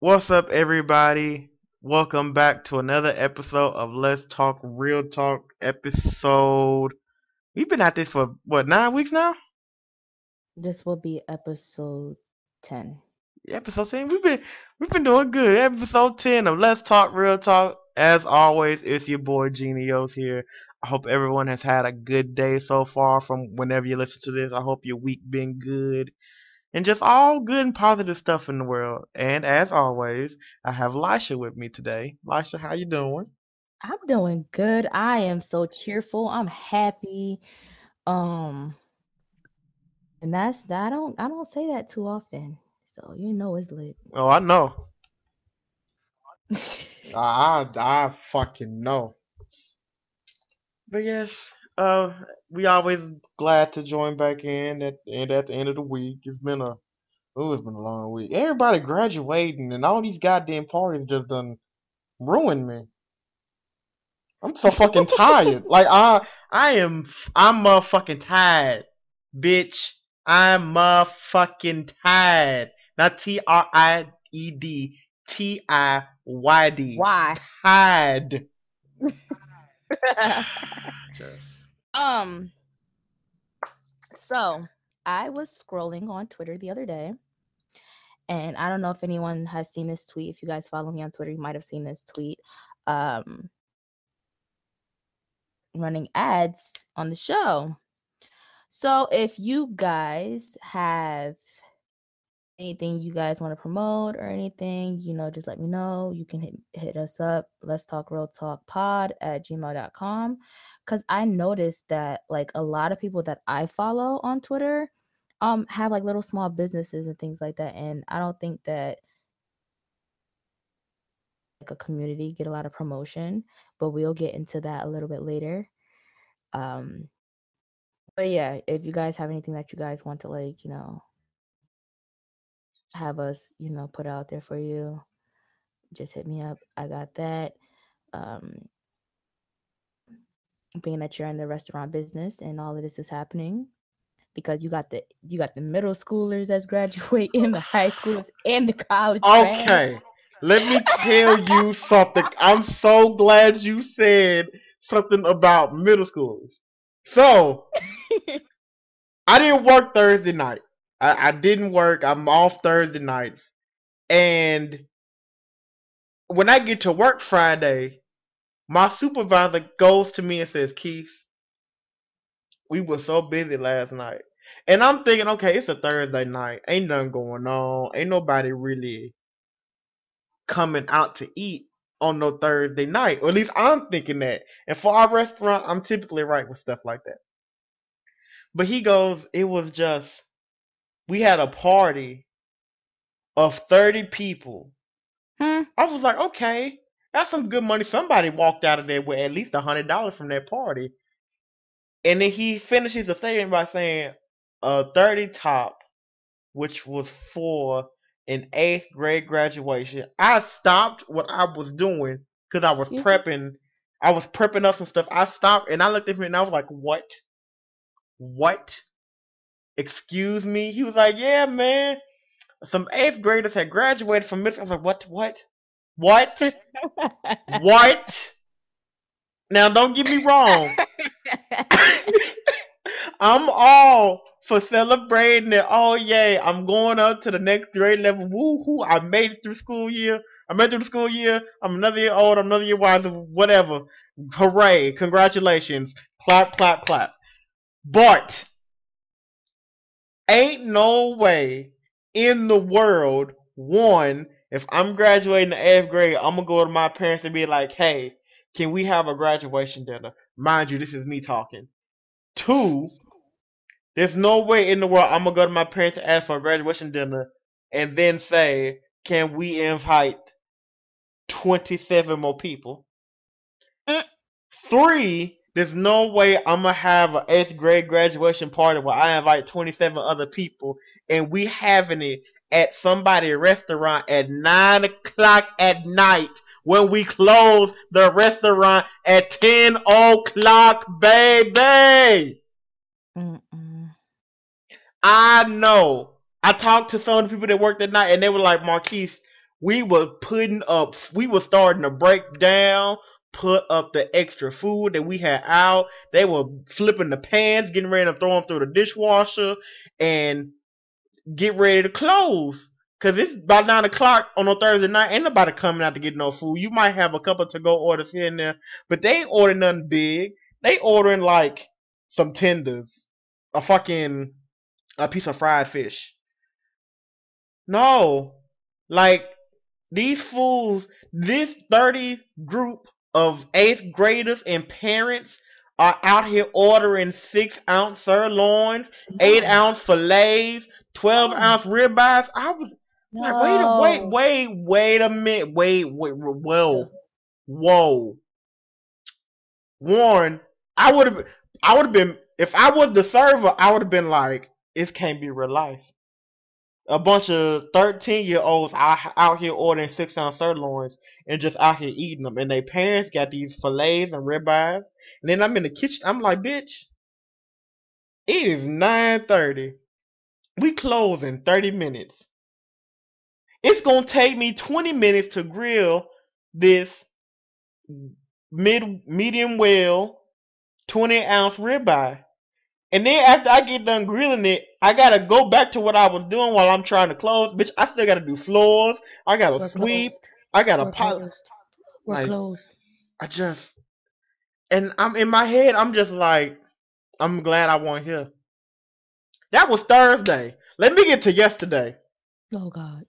What's up, everybody? Welcome back to another episode of Let's Talk Real Talk episode. We've been at this for what nine weeks now? This will be episode 10. Episode ten. We've been we've been doing good. Episode ten of Let's Talk Real Talk. As always, it's your boy Genios here. I hope everyone has had a good day so far from whenever you listen to this. I hope your week been good. And just all good and positive stuff in the world. And as always, I have Lisha with me today. Lisha, how you doing? I'm doing good. I am so cheerful. I'm happy. Um and that's that I don't I don't say that too often. So you know it's lit. Oh, I know. I I fucking know. But yes, uh, we always glad to join back in at and at the end of the week. It's been a oh, it's been a long week. Everybody graduating and all these goddamn parties just done ruined me. I'm so fucking tired. Like I I am I'm a fucking tired, bitch. I'm a fucking tired. Not T R I E D T I Y D. Why? Tired. Just- um so I was scrolling on Twitter the other day. And I don't know if anyone has seen this tweet. If you guys follow me on Twitter, you might have seen this tweet. Um running ads on the show. So if you guys have anything you guys want to promote or anything, you know, just let me know. You can hit, hit us up. Let's talk real talk pod at gmail.com. Cause I noticed that like a lot of people that I follow on Twitter um have like little small businesses and things like that. And I don't think that like a community get a lot of promotion, but we'll get into that a little bit later. Um but yeah, if you guys have anything that you guys want to like, you know, have us, you know, put out there for you, just hit me up. I got that. Um being that you're in the restaurant business and all of this is happening because you got the you got the middle schoolers that's graduating, in the high schoolers and the college. Okay. Let me tell you something. I'm so glad you said something about middle schoolers. So, I didn't work Thursday night. I, I didn't work. I'm off Thursday nights. And when I get to work Friday, my supervisor goes to me and says, Keith, we were so busy last night. And I'm thinking, okay, it's a Thursday night. Ain't nothing going on. Ain't nobody really coming out to eat on no Thursday night. Or at least I'm thinking that. And for our restaurant, I'm typically right with stuff like that. But he goes, it was just, we had a party of 30 people. Hmm. I was like, okay, that's some good money. Somebody walked out of there with at least a $100 from that party. And then he finishes the statement by saying, a 30 top, which was for an eighth grade graduation. I stopped what I was doing because I was You- prepping. I was prepping up some stuff. I stopped and I looked at him and I was like, what? What? Excuse me? He was like, yeah, man. Some eighth graders had graduated from middle. I was like, what? What? What? what? Now, don't get me wrong. I'm all for celebrating it. Oh yay! I'm going up to the next grade level. Woo hoo! I made it through school year. I made it through the school year. I'm another year old. I'm another year wiser. Whatever. Hooray! Congratulations! Clap, clap, clap. But ain't no way in the world. One, if I'm graduating the eighth grade, I'm gonna go to my parents and be like, "Hey, can we have a graduation dinner?" Mind you, this is me talking. Two, there's no way in the world I'm gonna go to my parents and ask for a graduation dinner and then say, "Can we invite 27 more people?" Mm. Three, there's no way I'm gonna have an eighth grade graduation party where I invite 27 other people and we having it at somebody's restaurant at nine o'clock at night when we close the restaurant at 10 o'clock, baby. Mm-mm. I know. I talked to some of the people that worked that night, and they were like, Marquise, we were putting up, we were starting to break down, put up the extra food that we had out. They were flipping the pans, getting ready to throw them through the dishwasher, and get ready to close. Cause it's about nine o'clock on a Thursday night. Ain't nobody coming out to get no food. You might have a couple to go orders here and there, but they ain't ordering nothing big. They ordering like some tenders, a fucking a piece of fried fish. No, like these fools, this thirty group of eighth graders and parents are out here ordering six ounce sirloins, eight ounce fillets, twelve ounce ribeyes. I was like, wait, wait, wait, wait a minute, wait, wait, whoa, whoa, Warren. I would have, I would have been if I was the server. I would have been like, this can't be real life. A bunch of thirteen year olds out, here ordering six ounce sirloins and just out here eating them, and their parents got these fillets and ribeyes. And then I'm in the kitchen. I'm like, bitch, it is nine thirty. We close in thirty minutes. It's gonna take me 20 minutes to grill this mid medium well 20 ounce ribeye. And then after I get done grilling it, I gotta go back to what I was doing while I'm trying to close. Bitch, I still gotta do floors. I gotta We're sweep. closed. I gotta We're polish. closed. We're like- closed. I just and I'm in my head. I'm just like, I'm glad I wasn't here. That was Thursday. Let me get to yesterday. Oh God.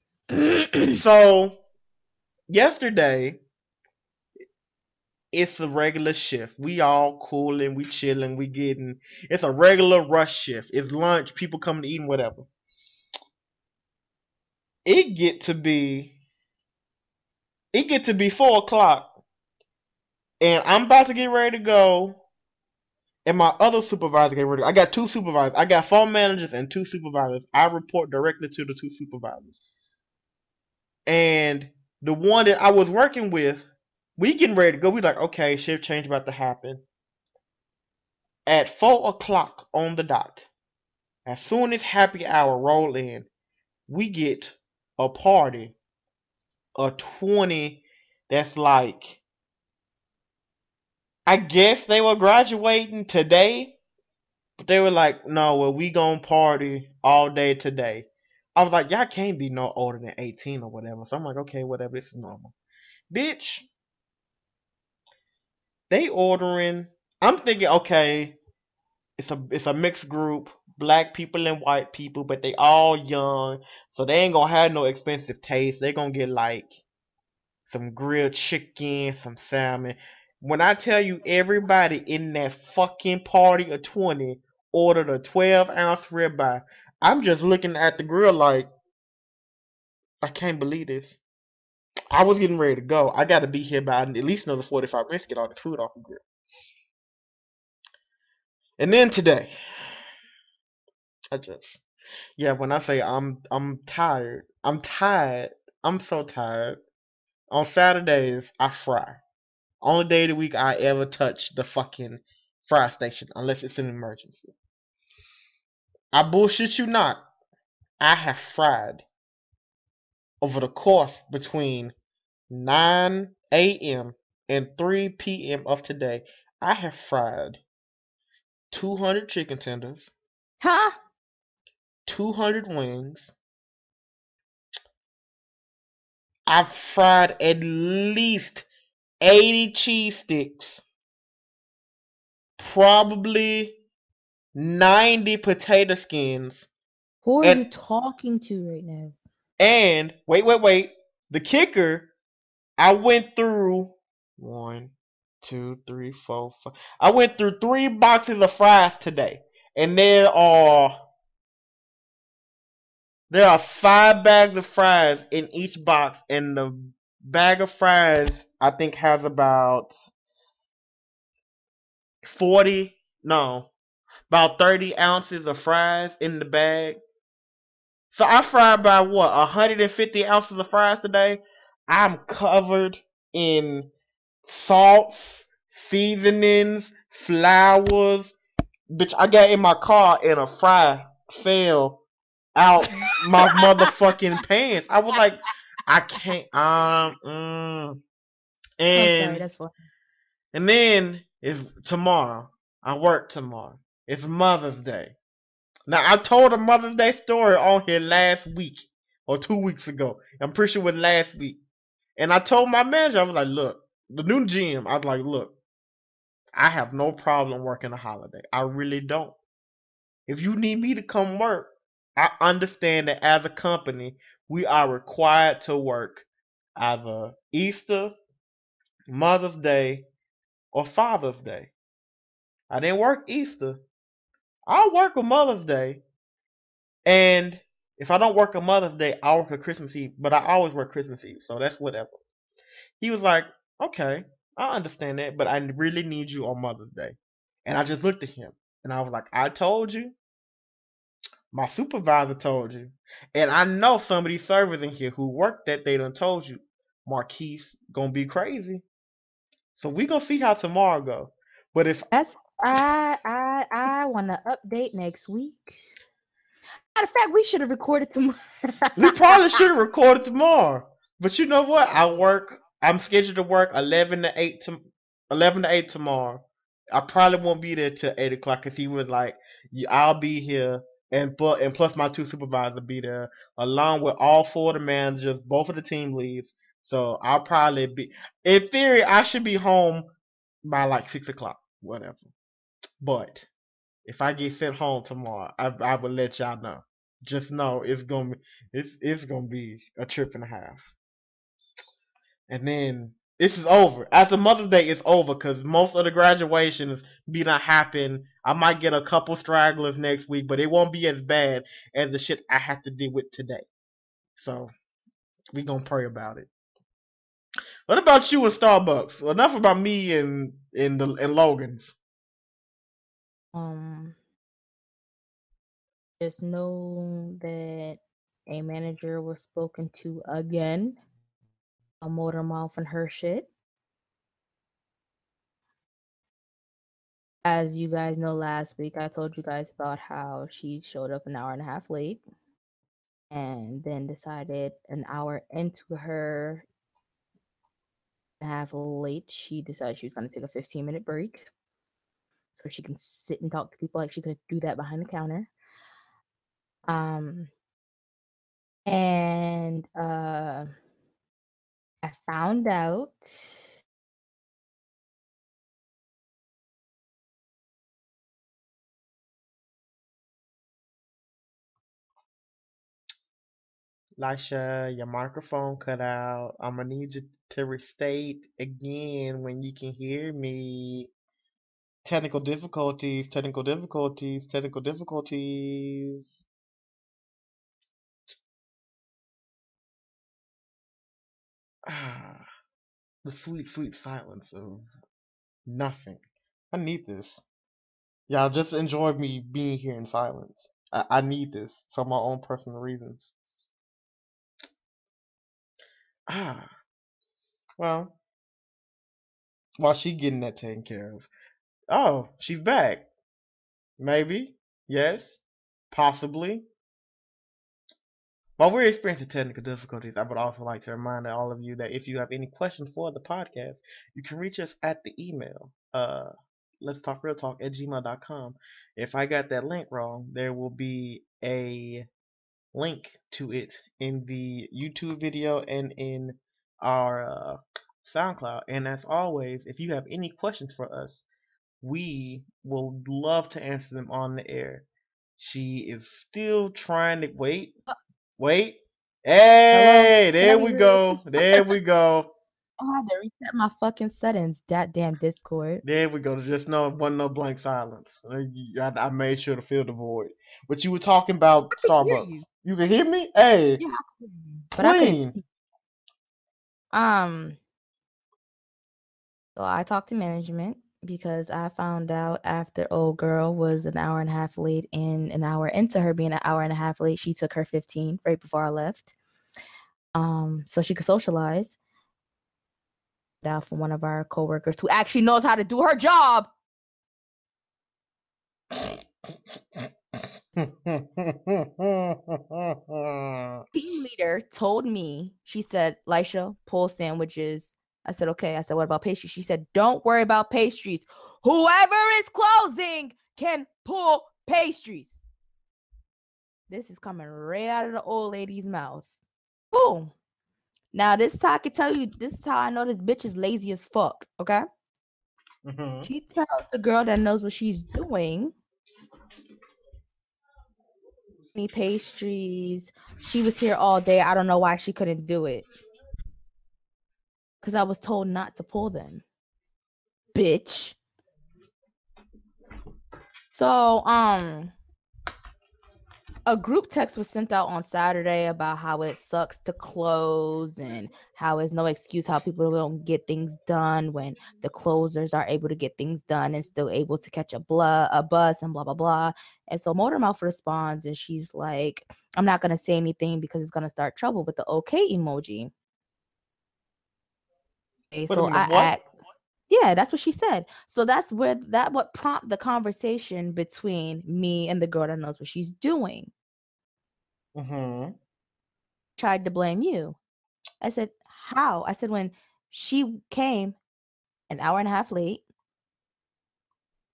So yesterday, it's a regular shift. We all cooling, we chilling, we getting. It's a regular rush shift. It's lunch. People coming to eat and whatever. It get to be. It get to be four o'clock, and I'm about to get ready to go. And my other supervisor get ready. I got two supervisors. I got four managers and two supervisors. I report directly to the two supervisors. And the one that I was working with, we getting ready to go. We like, okay, shift change about to happen. At four o'clock on the dot, as soon as happy hour roll in, we get a party a twenty. That's like, I guess they were graduating today, but they were like, no, well we gonna party all day today. I was like, y'all can't be no older than 18 or whatever. So I'm like, okay, whatever, this is normal. Bitch, they ordering. I'm thinking, okay, it's a it's a mixed group, black people and white people, but they all young, so they ain't gonna have no expensive taste. They gonna get like some grilled chicken, some salmon. When I tell you everybody in that fucking party of 20 ordered a 12 ounce ribeye, I'm just looking at the grill like, I can't believe this. I was getting ready to go. I got to be here by at least another 45 minutes to get all the food off the grill. And then today, I just, yeah, when I say I'm, I'm tired, I'm tired. I'm so tired. On Saturdays, I fry. Only day of the week I ever touch the fucking fry station, unless it's an emergency. I bullshit you not. I have fried over the course between 9 a.m. and 3 p.m. of today. I have fried 200 chicken tenders, Huh? 200 wings. I've fried at least 80 cheese sticks. Probably 90 potato skins. Who are And- you talking to right now? And wait, wait, wait. The kicker, I went through one, two, three, four, five. I went through three boxes of fries today. And there are there are five bags of fries in each box, and the bag of fries I think has about forty no, about thirty ounces of fries in the bag. So I fried by what, 150 ounces of fries today. I'm covered in salts, seasonings, flowers. Bitch, I got in my car and a fry fell out my motherfucking pants. I was like, I can't. Um. Mm, and sorry, that's and then it's tomorrow. I work tomorrow. It's Mother's Day. Now I told a Mother's Day story on here last week or two weeks ago. I'm pretty sure it was last week. And I told my manager, I was like, look, the new GM, I was like, look, I have no problem working a holiday. I really don't. If you need me to come work, I understand that as a company, we are required to work either Easter, Mother's Day, or Father's Day. I didn't work Easter. I'll work a Mother's Day. And if I don't work a Mother's Day, I'll work a Christmas Eve. But I always work Christmas Eve, so that's whatever. He was like, okay, I understand that, but I really need you on Mother's Day. And I just looked at him and I was like, I told you. My supervisor told you. And I know some of these servers in here who work that they done told you. Marquise gonna be crazy. So we gonna see how tomorrow go. But if That's I I I want to update next week. Matter of fact, we should have recorded tomorrow. we probably should have recorded tomorrow. But you know what? I work. I'm scheduled to work eleven to eight to eleven to eight tomorrow. I probably won't be there till eight o'clock because he was like, "I'll be here." And but and plus my two supervisors be there along with all four of the managers, both of the team leads. So I'll probably be in theory I should be home by like six o'clock, whatever. But if I get sent home tomorrow, I I will let y'all know. Just know it's gonna be it's it's gonna be a trip and a half. And then this is over. After Mother's Day, it's over because most of the graduations be not happen. I might get a couple stragglers next week, but it won't be as bad as the shit I have to deal with today. So we gonna pray about it. What about you and Starbucks? Enough about me and and the and Logan's. Um, just know that a manager was spoken to again. A motor mouth and her shit. As you guys know, last week I told you guys about how she showed up an hour and a half late and then decided an hour into her half late, she decided she was going to take a 15 minute break so she can sit and talk to people like she could do that behind the counter. Um, and uh, I found out Lisha, your microphone cut out. I'm gonna need you to restate again when you can hear me. Technical difficulties, technical difficulties, technical difficulties. Ah, the sweet, sweet silence of nothing. I need this. Y'all just enjoy me being here in silence. I, I need this for my own personal reasons. Ah, well, while she getting that taken care of. Oh, she's back. Maybe. Yes. Possibly. While we're experiencing technical difficulties, I would also like to remind all of you that if you have any questions for the podcast, you can reach us at the email, uh, let's talk real talk at gmail.com. If I got that link wrong, there will be a link to it in the YouTube video and in our uh, SoundCloud. And as always, if you have any questions for us, we will love to answer them on the air. She is still trying to wait. Wait. Hey, there Can we go. There we go. Oh, I had to reset my fucking settings. That damn Discord. There we go. Just no wasn't no blank silence. I, I, made sure to fill the void. But you were talking about Starbucks. you. You can hear me? Hey, Yeah, I could hear you, but I couldn't clean. Um, so I talked to management because I found out after old girl was an hour and a half late, and an hour into her being an hour and a half late, she took her 15 right before I left. Um, so she could socialize. Out from one of our coworkers who actually knows how to do her job. Team leader leader told me, she said, Lisha, pull sandwiches. I said, okay. I said, what about pastries? She said, don't worry about pastries. Whoever is closing can pull pastries. This is coming right out of the old lady's mouth. Boom. Now, this is how I can tell you, this is how I know this bitch is lazy as fuck. Okay. Mhm. She tells the girl that knows what she's doing. Any pastries. She was here all day. I don't know why she couldn't do it. Because I was told not to pull them. Bitch. So, um, a group text was sent out on Saturday about how it sucks to close and how it's no excuse how people don't get things done when the closers are able to get things done and still able to catch a blah a bus and blah blah blah. And so Motormouth responds and she's like, I'm not gonna say anything because it's gonna start trouble with the okay emoji. Okay, Wait a so minute, I what? act yeah, that's what she said. So that's where that what prompt the conversation between me and the girl that knows what she's doing. Mm-hmm. Tried to blame you. I said, How? I said, when she came an hour and a half late,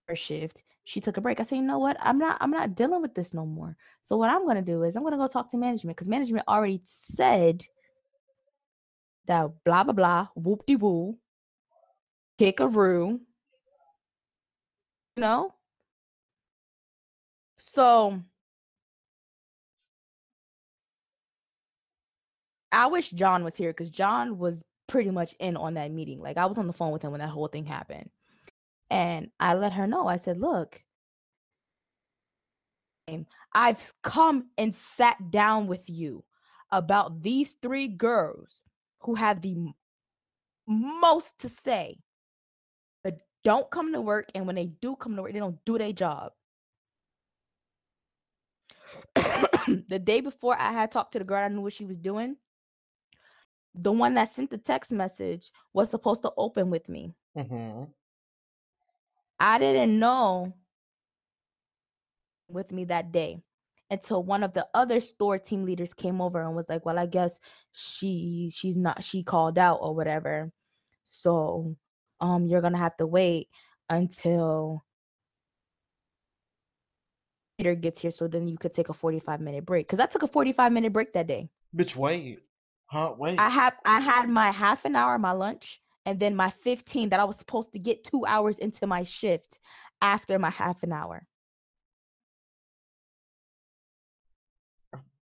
her shift, she took a break. I said, you know what? I'm not I'm not dealing with this no more. So what I'm gonna do is I'm gonna go talk to management because management already said that blah blah blah, whoop de woo, kickaroo. You know? So I wish John was here because John was pretty much in on that meeting. Like I was on the phone with him when that whole thing happened. And I let her know. I said, look, I've come and sat down with you about these three girls who have the most to say, but don't come to work. And when they do come to work, they don't do their job. the day before I had talked to the girl, I knew what she was doing. The one that sent the text message was supposed to open with me. Mhm. I didn't know with me that day until one of the other store team leaders came over and was like, "Well, I guess she she's not she called out or whatever. So, um you're going to have to wait until Peter gets here so then you could take a 45 minute break cuz I took a 45 minute break that day. Bitch, wait. Huh? Wait. I have I had my half an hour my lunch and then my 15 that I was supposed to get 2 hours into my shift after my half an hour.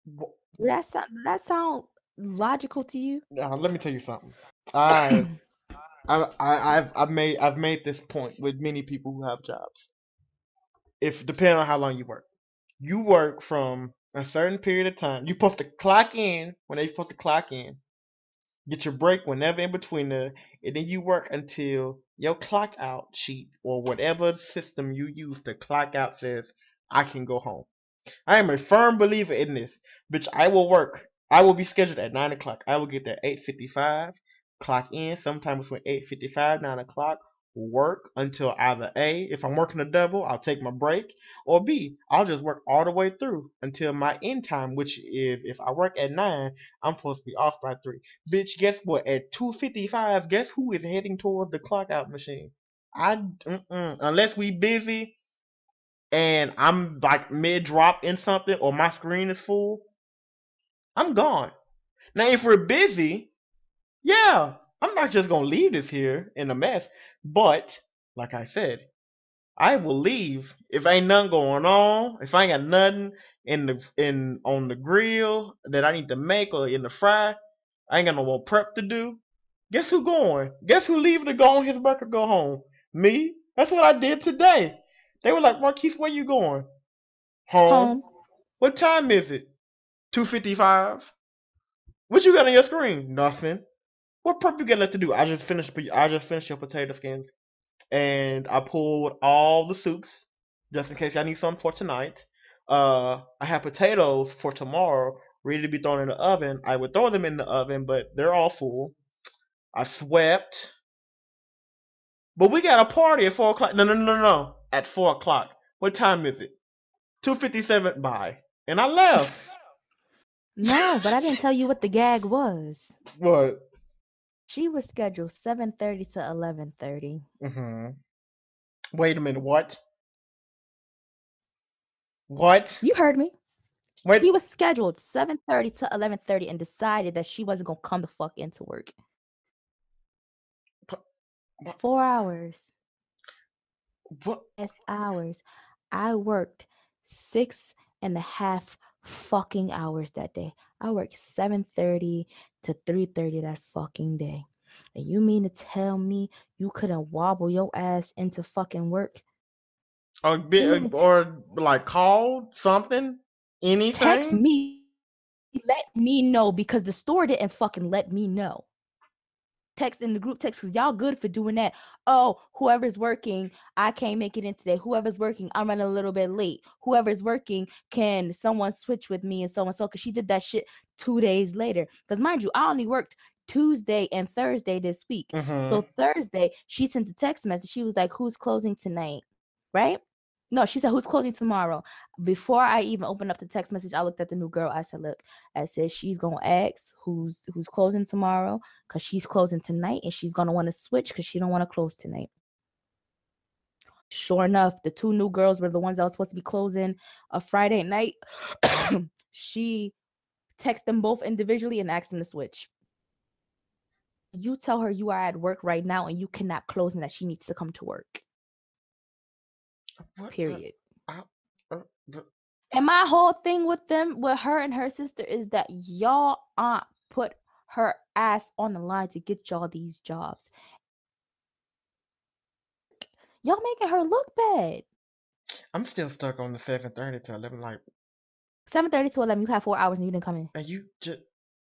Wh- Does that sound does that sound logical to you? Now, let me tell you something. I, I, I, I've, I've made, I've made this point with many people who have jobs. If depending on how long you work, you work from a certain period of time. You're supposed to clock in when they're supposed to clock in. Get your break whenever in between the, and then you work until your clock out sheet or whatever system you use to clock out says I can go home. I am a firm believer in this. Bitch, I will work. I will be scheduled at nine o'clock. I will get there eight fifty five, clock in, sometimes when eight fifty five, nine o'clock, work until either A, if I'm working a double, I'll take my break, or B, I'll just work all the way through until my end time, which is if I work at nine, I'm supposed to be off by three. Bitch, guess what? At two fifty five, guess who is heading towards the clock out machine? I mm-mm, unless we busy and I'm like mid drop in something or my screen is full, I'm gone. Now if we're busy, yeah, I'm not just gonna leave this here in a mess. But like I said, I will leave if ain't nothing going on. If I ain't got nothing in the in on the grill that I need to make or in the fry, I ain't got no more prep to do. Guess who going? Guess who leaving to go on his or go home? Me. That's what I did today. They were like, Marquise, where you going? Home. Home. What time is it? Two fifty five. What you got on your screen? Nothing. What prep you got left to do? I just finished. I just finished your potato skins, and I pulled all the soups just in case y'all need some for tonight. Uh, I have potatoes for tomorrow, ready to be thrown in the oven. I would throw them in the oven, but they're all full. I swept. But we got a party at four o'clock. No, no, no, no, no. At four o'clock. What time is it? Two fifty-seven. Bye. And I left. No, but I didn't tell you what the gag was. What? She was scheduled 7:30 to 11:30. Mm-hmm. Wait a minute. What? What? You heard me. Wait. He was scheduled 7:30 to 11:30 and decided that she wasn't gonna come the fuck into work. Four hours. What? Yes, hours. I worked six and a half fucking hours that day. I worked 7:30 to 3:30 that fucking day. And you mean to tell me you couldn't wobble your ass into fucking work? Or, be, You mean to- or like called something? Anything? Text me. Let me know because the store didn't fucking let me know. Text in the group text because y'all good for doing that. Oh, whoever's working, I can't make it in today. Whoever's working, I'm running a little bit late. Whoever's working, can someone switch with me and so and so? Because she did that shit two days later. Because mind you, I only worked Tuesday and Thursday this week. Mhm. So Thursday, she sent a text message. She was like, Who's closing tonight? Right? No, she said, Who's closing tomorrow? Before I even opened up the text message, I looked at the new girl. I said, Look, I said she's gonna ask who's who's closing tomorrow because she's closing tonight and she's gonna want to switch because she don't want to close tonight. Sure enough, the two new girls were the ones that was supposed to be closing a Friday night. she texted them both individually and asked them to switch. You tell her you are at work right now and you cannot close and that she needs to come to work. What the- Period. uh, the- And my whole thing with them, with her and her sister, is that y'all aunt put her ass on the line to get y'all these jobs. Y'all making her look bad. I'm still stuck on the 7:30 to 11. Like, 7:30 to 11, you have four hours and you didn't come in. and you just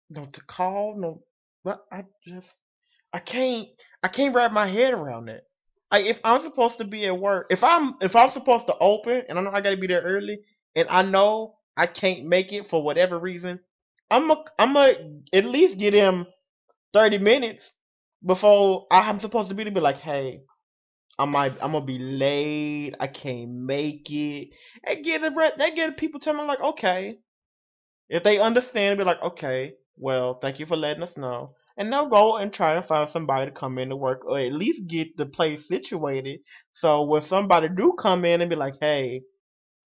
no to call, no. But I just I can't I can't wrap my head around that. Like, if I'm supposed to be at work, if I'm if I'm supposed to open and I know I got to be there early, and I know I can't make it for whatever reason, I'm a, I'm a at least get him 30 minutes before I'm supposed to be to be like, hey, I might I'm gonna be late. I can't make it. And get the re- they get people telling me like, okay, if they understand, be like, okay, well, thank you for letting us know, and they'll go and try and find somebody to come in to work, or at least get the place situated. So when somebody do come in and be like, hey,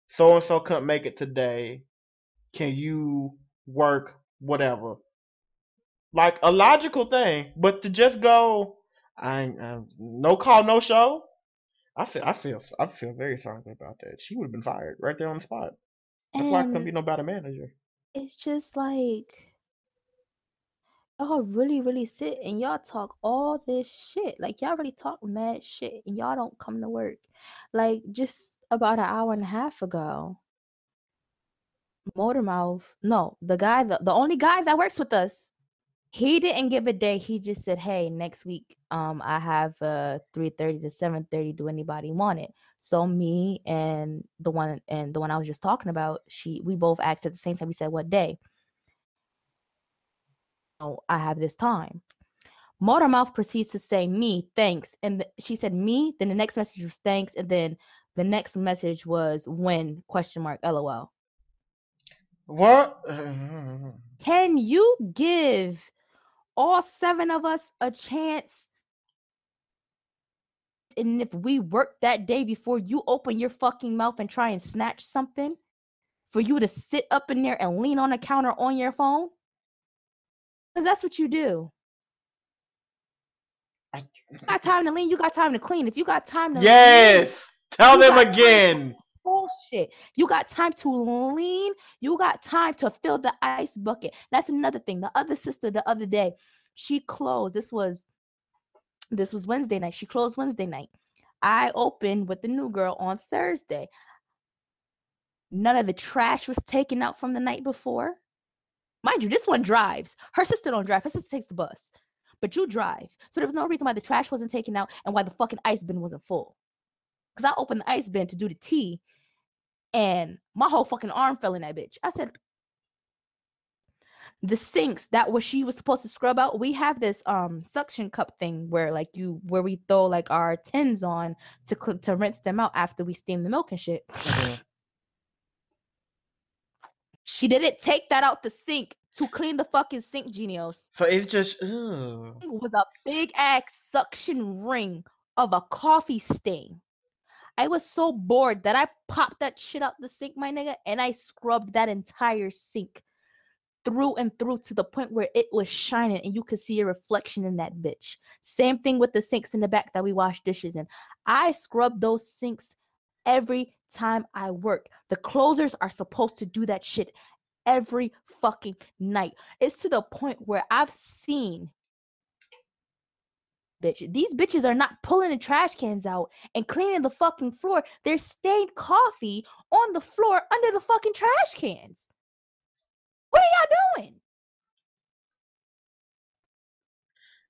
so and so couldn't make it today, can you work whatever? Like a logical thing, but to just go, I, uh, no call, no show. I feel, I feel, I feel very sorry about that. She would have been fired right there on the spot. That's why I couldn't be no better manager. it's just like y'all really, really sit and y'all talk all this shit. Like y'all really talk mad shit and y'all don't come to work. Like just about an hour and a half ago, Motormouth, no, the guy, the, the only guy that works with us, he didn't give a day. He just said, Hey, next week, um, I have uh 3:30 to 7:30. Do anybody want it? So me and the one and the one I was just talking about, she we both asked at the same time. We said, What day? Oh, I have this time. Motormouth proceeds to say me, thanks. And th- she said me, then the next message was thanks, and then the next message was when question mark lol. What? Can you give all seven of us a chance? And if we work that day before you open your fucking mouth and try and snatch something, for you to sit up in there and lean on the counter on your phone? Because that's what you do. I- You got time to lean, you got time to clean. If you got time to lean, yes. Tell them got time to- again. bullshit. You got time to lean. You got time to fill the ice bucket. That's another thing. The other sister, the other day, she closed. This was this was Wednesday night. She closed Wednesday night. I opened with the new girl on Thursday. None of the trash was taken out from the night before. Mind you, this one drives. Her sister don't drive. Her sister takes the bus. But you drive. So there was no reason why the trash wasn't taken out and why the fucking ice bin wasn't full. Because I opened the ice bin to do the tea and my whole fucking arm fell in that bitch. I said, the sinks that was she was supposed to scrub out. We have this um suction cup thing where like you where we throw like our tins on to to rinse them out after we steam the milk and shit. Mhm. She didn't take that out the sink to clean the fucking sink, Genios. So it's just ugh. It was a big ass suction ring of a coffee stain. I was so bored that I popped that shit out the sink, my nigga, and I scrubbed that entire sink through and through to the point where it was shining and you could see a reflection in that bitch. Same thing with the sinks in the back that we wash dishes in. I scrubbed those sinks every time I work. The closers are supposed to do that shit every fucking night. It's to the point where I've seen bitch. These bitches are not pulling the trash cans out and cleaning the fucking floor. There's stained coffee on the floor under the fucking trash cans. What are y'all doing?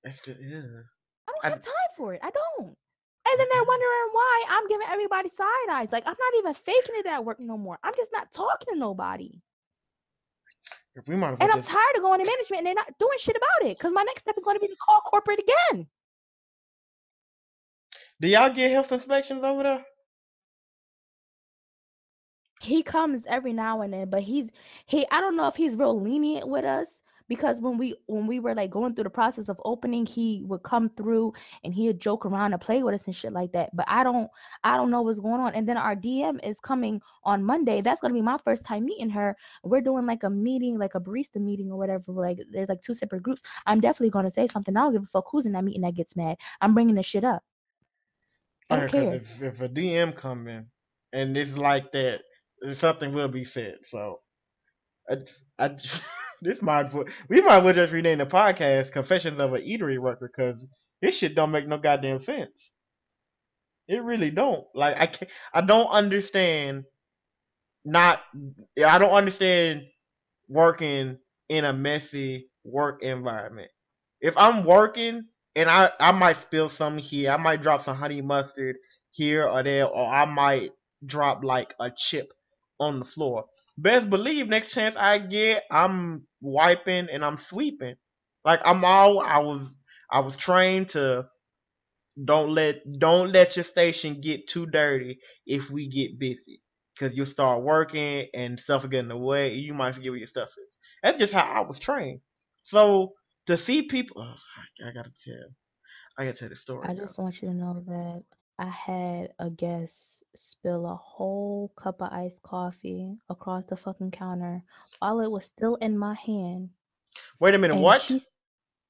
That's just yeah. I don't I- have time for it. I don't. And then they're mm-hmm. wondering why I'm giving everybody side eyes. Like I'm not even faking it at work no more. I'm just not talking to nobody. We might well And I'm tired of going to management and they're not doing shit about it. Because my next step is going to be to call corporate again. Do y'all get health inspections over there? he comes every now and then but he's he i don't know if he's real lenient with us because when we when we were like going through the process of opening he would come through and he would joke around and play with us and shit like that. But i don't i don't know what's going on. And then our dm is coming on monday. That's going to be my first time meeting her. We're doing like a meeting like a barista meeting or whatever like there's like two separate groups. I'm definitely going to say something. I don't give a fuck who's in that meeting that gets mad. I'm bringing the shit up. I don't care. if, if a DM come in and it's like that, something will be said. So, I, I, this might we might well just rename the podcast "Confessions of an Eatery Worker" because this shit don't make no goddamn sense. It really don't. Like I can't. I don't understand. Not. I don't understand working in a messy work environment. If I'm working and I I might spill some here, I might drop some honey mustard here or there, or I might drop like a chip on the floor. Best believe next chance I get, I'm wiping and I'm sweeping. Like I'm all I was I was trained to don't let don't let your station get too dirty if we get busy. Cause you'll start working and stuff will get in the way. You might forget where your stuff is. That's just how I was trained. So to see people, oh, I, gotta tell, I gotta tell the story. I just want you to know that I had a guest spill a whole cup of iced coffee across the fucking counter while it was still in my hand. Wait a minute, And what? He,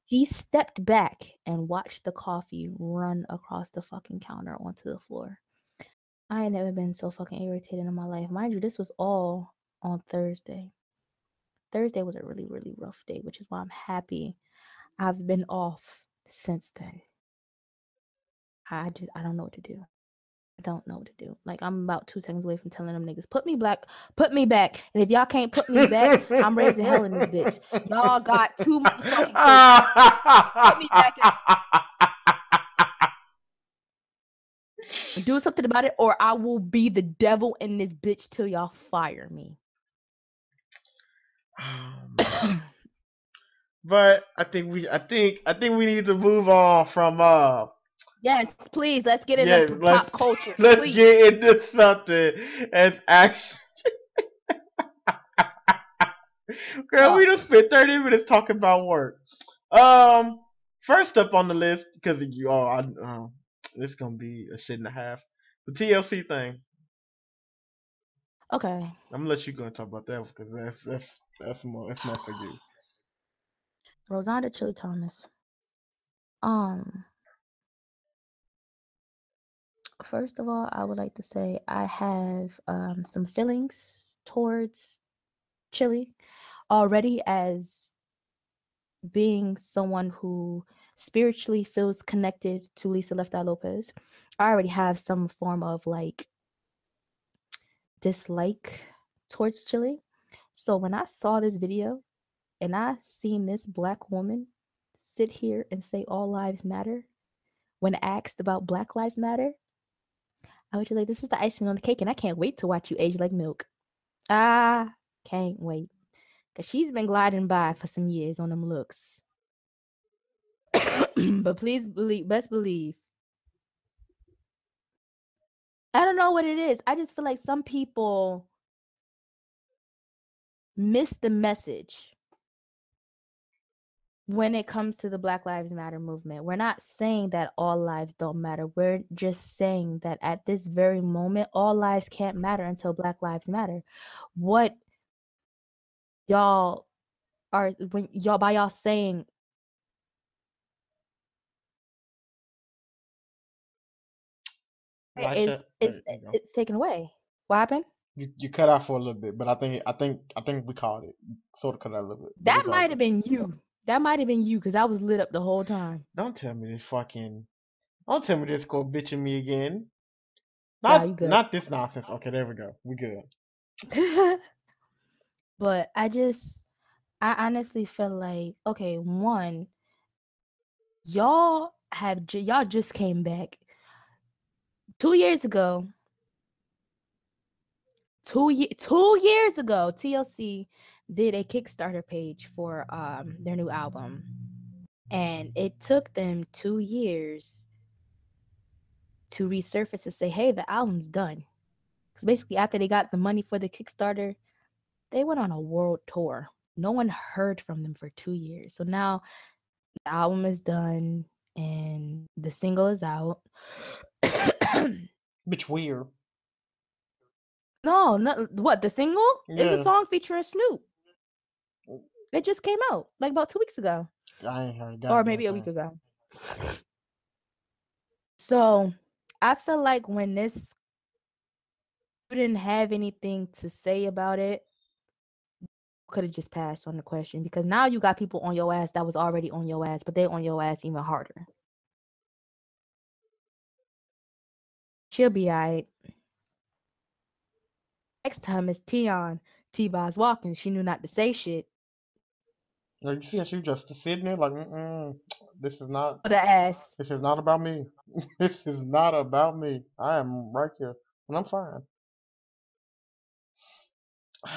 he stepped back and watched the coffee run across the fucking counter onto the floor. I ain't never been so fucking irritated in my life. Mind you, this was all on Thursday. Thursday was a really, really rough day, which is why I'm happy I've been off since then. I just I don't know what to do. I don't know what to do. Like I'm about two seconds away from telling them niggas, put me black, put me back. And if y'all can't put me back, I'm raising hell in this bitch. Y'all got motherfucking kids. Put me back Do something about it, or I will be the devil in this bitch till y'all fire me. Um, but I think we, I think, I think we need to move on from uh. Yes, please. Let's get into Yeah, pop culture. Let's please. get into something as action. Girl, we just spent 30 minutes talking about work. Um, first up on the list, because you all, I, uh, this gonna be a shit and a half. The TLC thing. Okay. I'm gonna let you go and talk about that because that's that's that's more that's more for you. Rozonda Chilli Thomas. Um first of all, I would like to say I have um some feelings towards Chilli already as being someone who spiritually feels connected to Lisa Left Eye Lopez. I already have some form of like dislike towards Chilli. So when I saw this video and I seen this black woman sit here and say all lives matter when asked about Black Lives Matter, I would just like, this is the icing on the cake, and I can't wait to watch you age like milk. I can't wait. Cause she's been gliding by for some years on them looks. but please believe, best believe. I don't know what it is. I just feel like some people miss the message when it comes to the Black Lives Matter movement. We're not saying that all lives don't matter. We're just saying that at this very moment, all lives can't matter until Black Lives Matter. What y'all are when y'all by y'all saying I is said- is there you go. it's taken away. What happened? You, you cut out for a little bit, but I think I think I think we caught it. Sort of cut out a little bit. That might have been you. That might have been you because I was lit up the whole time. Don't tell me this fucking. Don't tell me this go bitching me again. Nah, Not you good. not this nonsense. Okay, there we go. We good. but I just, I honestly feel like, okay, one, y'all have, y'all just came back two years ago. Two ye- two years ago, TLC did a Kickstarter page for um their new album, and it took them two years to resurface and say, "Hey, the album's done." Because basically, after they got the money for the Kickstarter, they went on a world tour. No one heard from them for two years. So now the album is done and the single is out. Which weird. no, not what the single is a song featuring Snoop. It just came out like about two weeks ago, I ain't heard. or maybe a week ago. So I feel like when this you didn't have anything to say about it, could have just passed on the question because now you got people on your ass that was already on your ass, but they on your ass even harder. She'll be alright. Next time it's Tion. T Boz walking. She knew not to say shit. Like you see, how she just sitting there like, Mm-mm, this is not. The ass. This is not about me. this is not about me. I am right here, and I'm fine.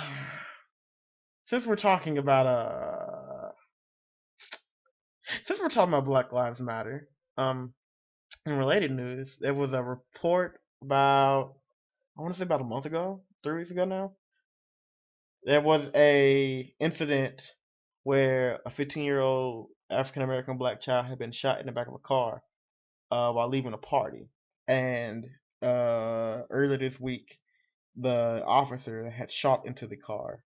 Since we're talking about uh, since we're talking about Black Lives Matter, um, in related news, there was a report about I want to say about a month ago, three weeks ago now. There was a incident where a 15 year old African American black child had been shot in the back of a car uh, while leaving a party. And uh, earlier this week, the officer that had shot into the car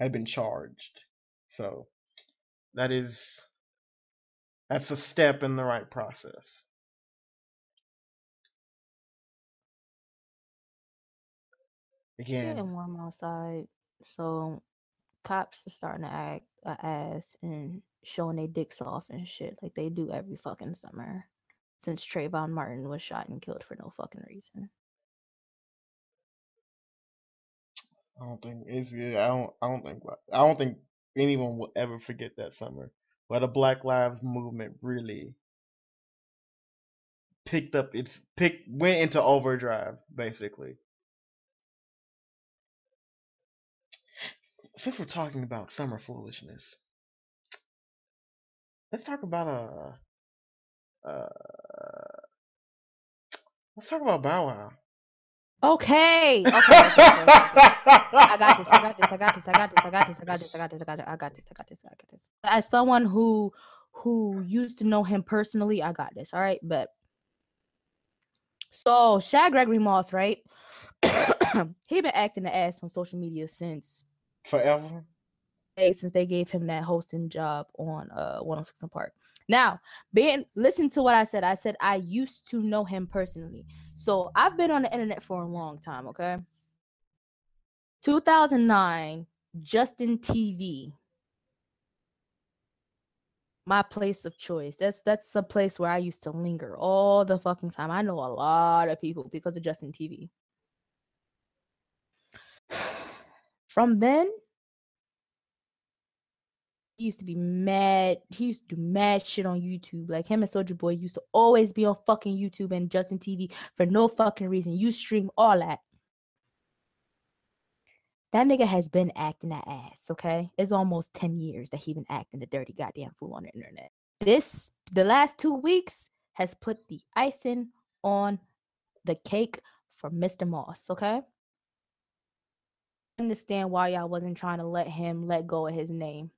had been charged. So that is that's a step in the right process. Again, getting warm outside, so cops are starting to act a ass and showing their dicks off and shit like they do every fucking summer since Trayvon Martin was shot and killed for no fucking reason. I don't think it's I don't I don't think I don't think anyone will ever forget that summer where the Black Lives movement really picked up its pick went into overdrive basically. Since we're talking about summer foolishness, let's talk about uh uh let's talk about Bow Wow. Okay. Okay. okay, okay, okay, okay. I got this. I got this. I got this. I got this. I got this. I got this. I got this. I got this. I got this. I got this. I got this. As someone who who used to know him personally, I got this. All right, but so Shad Gregory Moss, right? he been acting the ass on social media since Forever. since they gave him that hosting job on uh 106 and Park. Now, being listen to what I said. I said I used to know him personally. So I've been on the internet for a long time, okay? 2009, Justin TV. My place of choice. That's that's a place where I used to linger all the fucking time. I know a lot of people because of Justin TV. From then, he used to be mad. He used to do mad shit on YouTube. Like him and Soulja Boy used to always be on fucking YouTube and Justin TV for no fucking reason. You stream all that. That nigga has been acting that ass, okay? It's almost 10 years that he been acting the dirty goddamn fool on the internet. This, the last two weeks, has put the icing on the cake for Mr. Moss, okay? Understand why y'all wasn't trying to let him let go of his name.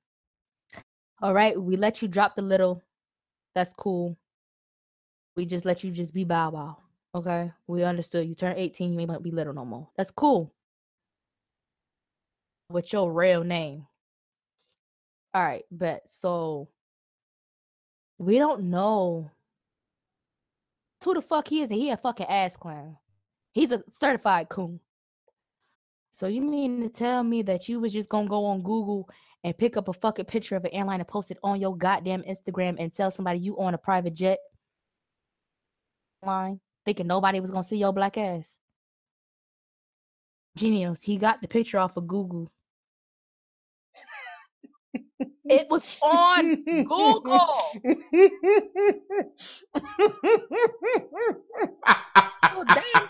All right, we let you drop the little. That's cool. We just let you just be Bow Wow. Okay, we understood. You turn 18, you ain't gonna be little no more. That's cool. With your real name. All right, but so we don't know who the fuck he is, and he a fucking ass clown. He's a certified coon. So you mean to tell me that you was just gonna go on Google and pick up a fucking picture of an airline and post it on your goddamn Instagram and tell somebody you on a private jet line, thinking nobody was gonna see your black ass? Genius, he got the picture off of Google. It was on Google. Oh, damn.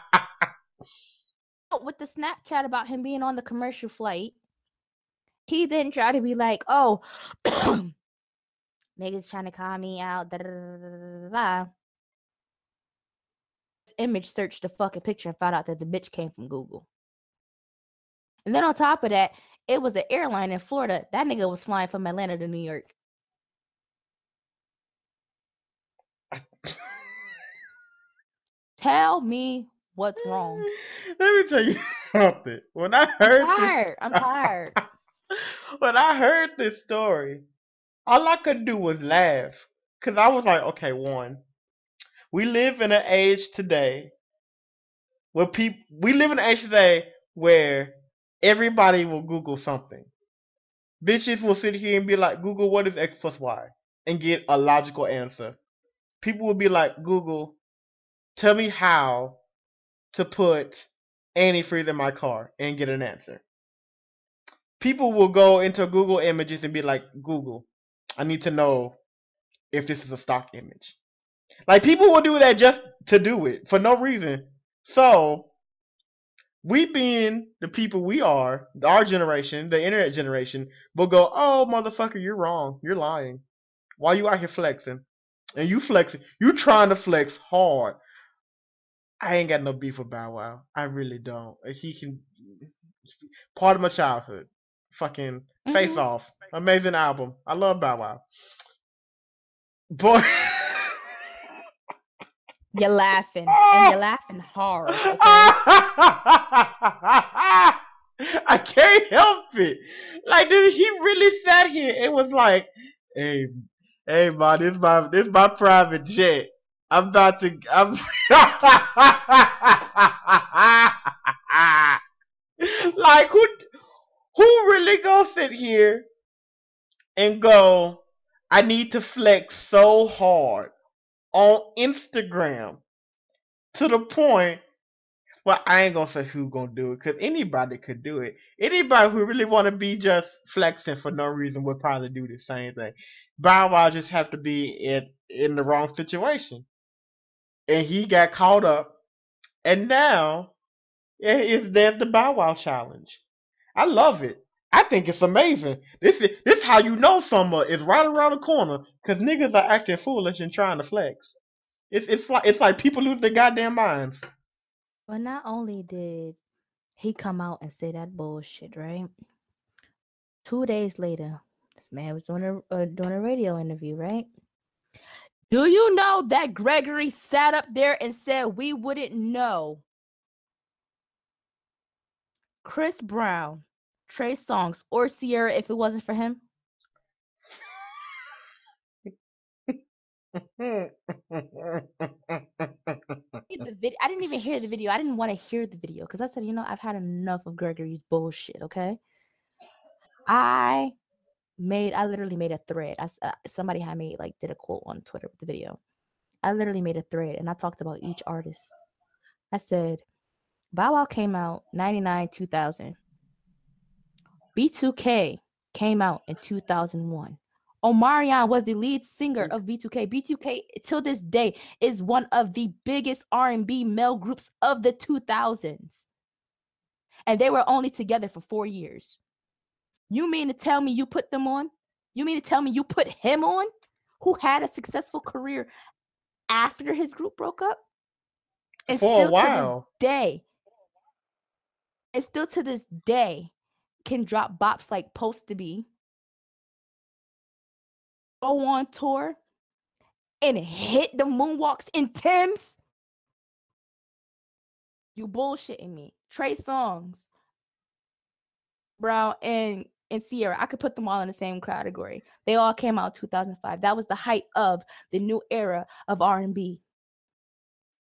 With the Snapchat about him being on the commercial flight, he then tried to be like, "Oh, niggas trying to call me out." Da, da, da, Image searched the fucking picture and found out that the bitch came from Google. And then on top of that, it was an airline in Florida. That nigga was flying from Atlanta to New York. Tell me what's wrong. Let me tell you something. When I heard I'm tired. this, I'm tired. when I heard this story, all I could do was laugh. Cause I was like, okay, one, we live in an age today where people we live in an age today where everybody will Google something. Bitches will sit here and be like, Google what is X plus Y and get a logical answer. People will be like, Google, tell me how to put antifreeze in my car and get an answer. People will go into Google Images and be like, Google, I need to know if this is a stock image. Like people will do that just to do it for no reason. So we being the people we are, our generation, the internet generation, will go, Oh motherfucker, you're wrong. You're lying. Why you out here flexing? And you flexing you trying to flex hard. I ain't got no beef with Bow Wow. I really don't. He can part of my childhood. Fucking mm-hmm. face off. Amazing album. I love Bow Wow. Boy You're laughing. And you're laughing hard. Okay? I can't help it. Like dude, he really sat here. It was like, hey, hey man, this my this my private jet. I'm about to I'm like who who really gonna sit here and go, I need to flex so hard on Instagram to the point well, I ain't gonna say who gonna do it because anybody could do it. Anybody who really want to be just flexing for no reason would probably do the same thing. Bow Wow just have to be in in the wrong situation, and he got caught up, and now it's there's the Bow Wow challenge. I love it. I think it's amazing. This is this how you know summer is right around the corner because niggas are acting foolish and trying to flex. It's it's like it's like people lose their goddamn minds. Well, not only did he come out and say that bullshit, right? Two days later, this man was doing a uh, doing a radio interview, right? Do you know that Gregory sat up there and said we wouldn't know Chris Brown, Trey Songz, or Ciara if it wasn't for him? the video. I didn't even hear the video. I didn't want to hear the video because I said, you know, I've had enough of Gregory's bullshit. Okay. I made. I literally made a thread. I uh, somebody had made like did a quote on Twitter with the video. I literally made a thread and I talked about each artist. I said, Bow Wow came out 99, 2000. B2K came out in 2001. Omarion was the lead singer of B2K. B2K till this day is one of the biggest R&B male groups of the 2000s. And they were only together for 4 years. You mean to tell me you put them on? You mean to tell me you put him on who had a successful career after his group broke up? And for still to this day, and still to this day, can drop bops like Post to Be, go on tour, and hit the moonwalks in Tim's. You bullshitting me. Trey Songz, bro, and and Ciara. I could put them all in the same category. They all came out 2005. That was the height of the new era of R&B.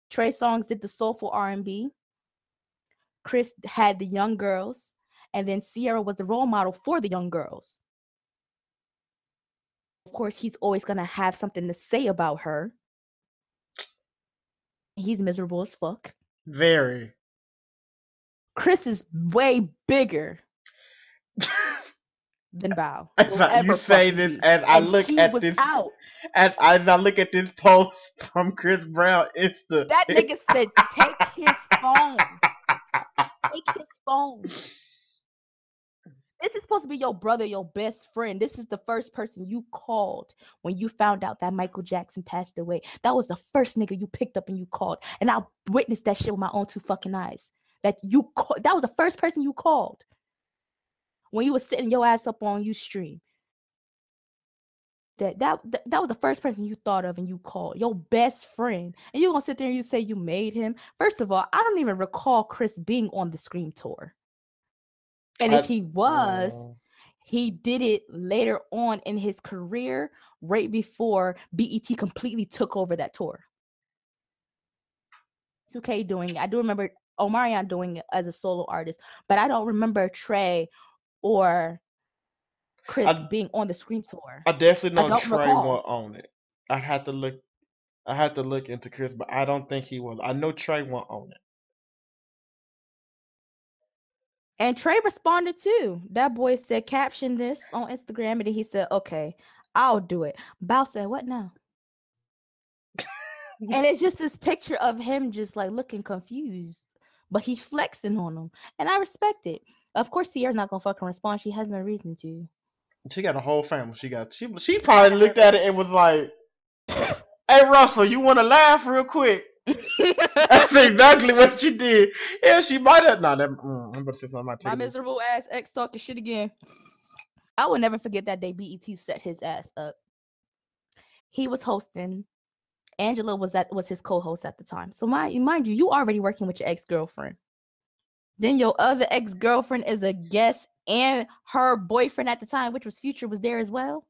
Trey Songz did the soulful R&B. Chris had the young girls, and then Ciara was the role model for the young girls. Of course, he's always gonna have something to say about her. He's miserable as fuck. Very. Chris is way bigger than Bow. you say this as I and look at this out. As, as I look at this post from Chris Brown, it's the that nigga said, "Take his phone, take his phone." This is supposed to be your brother, your best friend. This is the first person you called when you found out that Michael Jackson passed away. That was the first nigga you picked up and you called. And I witnessed that shit with my own two fucking eyes. That you call- that was the first person you called when you was sitting your ass up on Ustream. That, that that was the first person you thought of and you called your best friend and you're gonna sit there and you say you made him first of all i don't even recall chris being on the scream tour and if he was, uh, he did it later on in his career, right before BET completely took over that tour. 2K doing it. I do remember Omarion doing it as a solo artist, but I don't remember Trey or Chris I, being on the Scream tour. I definitely know I Trey was on it. I'd have to look I had to look into Chris, but I don't think he was. I know Trey won't own it. And Trey responded too. That boy said, caption this on Instagram. And he said, okay, I'll do it. Bow said, what now? and it's just this picture of him just like looking confused, but he's flexing on him. And I respect it. Of course, Ciara's not gonna fucking respond. She has no reason to. She got a whole family. She got she she probably looked at it and was like, Hey Russell, you wanna laugh real quick? That's exactly what she did. Yeah, she might have. Nah, that, mm, I'm about to say something. My miserable ass ex talking shit again. I will never forget that day BET set his ass up. He was hosting. Angela was that was his co-host at the time. So mind, mind you, you already working with your ex-girlfriend. Then your other ex-girlfriend is a guest and her boyfriend at the time, which was Future, was there as well.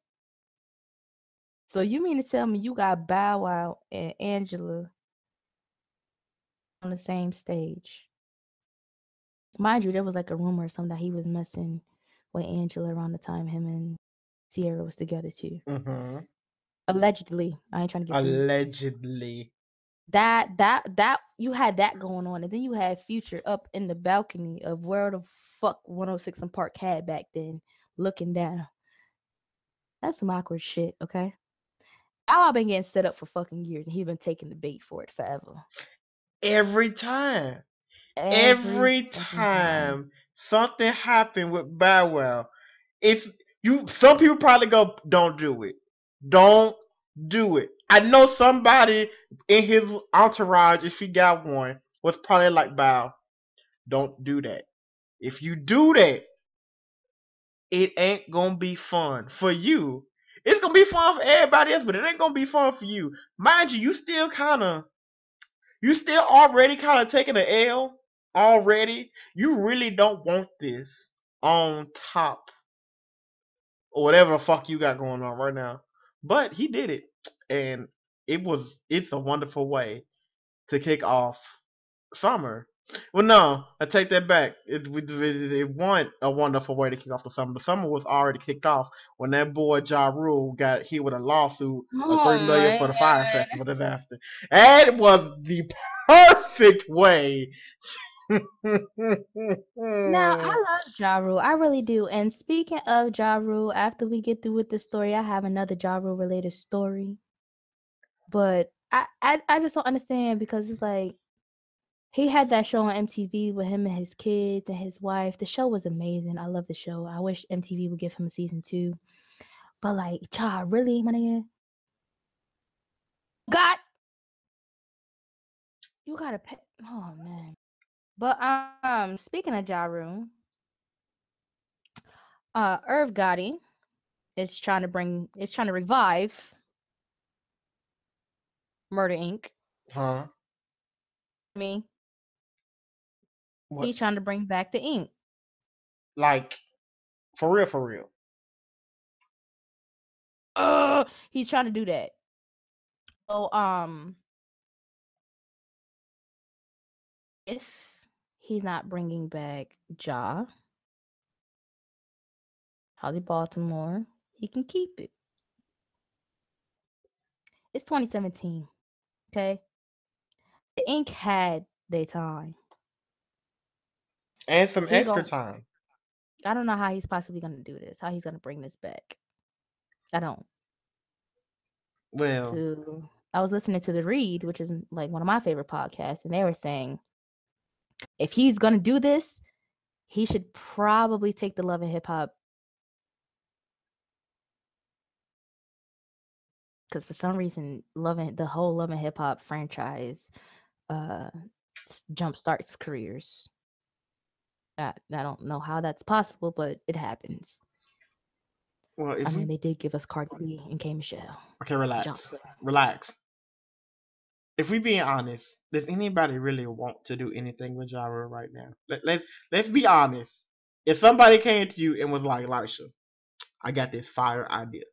So you mean to tell me you got Bow Wow and Angela on the same stage. Mind you, there was like a rumor or something that he was messing with Angela around the time him and Ciara was together too. Mm-hmm. Allegedly, I ain't trying to get allegedly. That that that you had that going on, and then you had Future up in the balcony of where the fuck 106 and Park had back then, looking down. That's some awkward shit, okay? I've been getting set up for fucking years, and he's been taking the bait for it forever every time. Every, every time, time something happened with Bow Wow, it's you. Some people probably go, "Don't do it. Don't do it." I know somebody in his entourage, if he got one, was probably like, "Bow, don't do that. If you do that, it ain't gonna be fun for you. It's gonna be fun for everybody else, but it ain't gonna be fun for you. Mind you, you still kind of you still already kind of taking an L already. You really don't want this on top or whatever the fuck you got going on right now. But he did it, and it was it's a wonderful way to kick off summer. Well, no, I take that back. It, it, it wasn't a wonderful way to kick off the summer. The summer was already kicked off when that boy Ja Rule got hit with a lawsuit oh of three million for the Fyre Festival disaster. And it was the perfect way. now I love Ja Rule. I really do. And speaking of Ja Rule, after we get through with the story, I have another Ja Rule related story. But I, I I just don't understand because it's like he had that show on MTV with him and his kids and his wife. The show was amazing. I love the show. I wish MTV would give him a season two. But like, cha, really, my nigga? God, you gotta pay. Oh man. But um, speaking of Ja uh Irv Gotti is trying to bring is trying to revive Murder Inc. Huh? Me. What? He's trying to bring back the Inc. Like, for real, for real. Uh, he's trying to do that. So, um, if he's not bringing back Ja, Charli Baltimore, he can keep it. It's 2017. Okay. The Inc had their time. And some He extra gon- time. I don't know how he's possibly gonna do this, how he's gonna bring this back. I don't. Well, to I was listening to the Read, which is like one of my favorite podcasts, and they were saying if he's gonna do this, he should probably take the love and hip hop because for some reason, loving the whole loving hip hop franchise uh jump starts careers. I, I don't know how that's possible, but it happens. well, if I mean, they did give us Cardi B and K Michelle. okay, relax, Slayer. relax. If we being honest, does anybody really want to do anything with Ja right now? Let, let's let's be honest. If somebody came to you and was like, Elisha, I got this fire idea.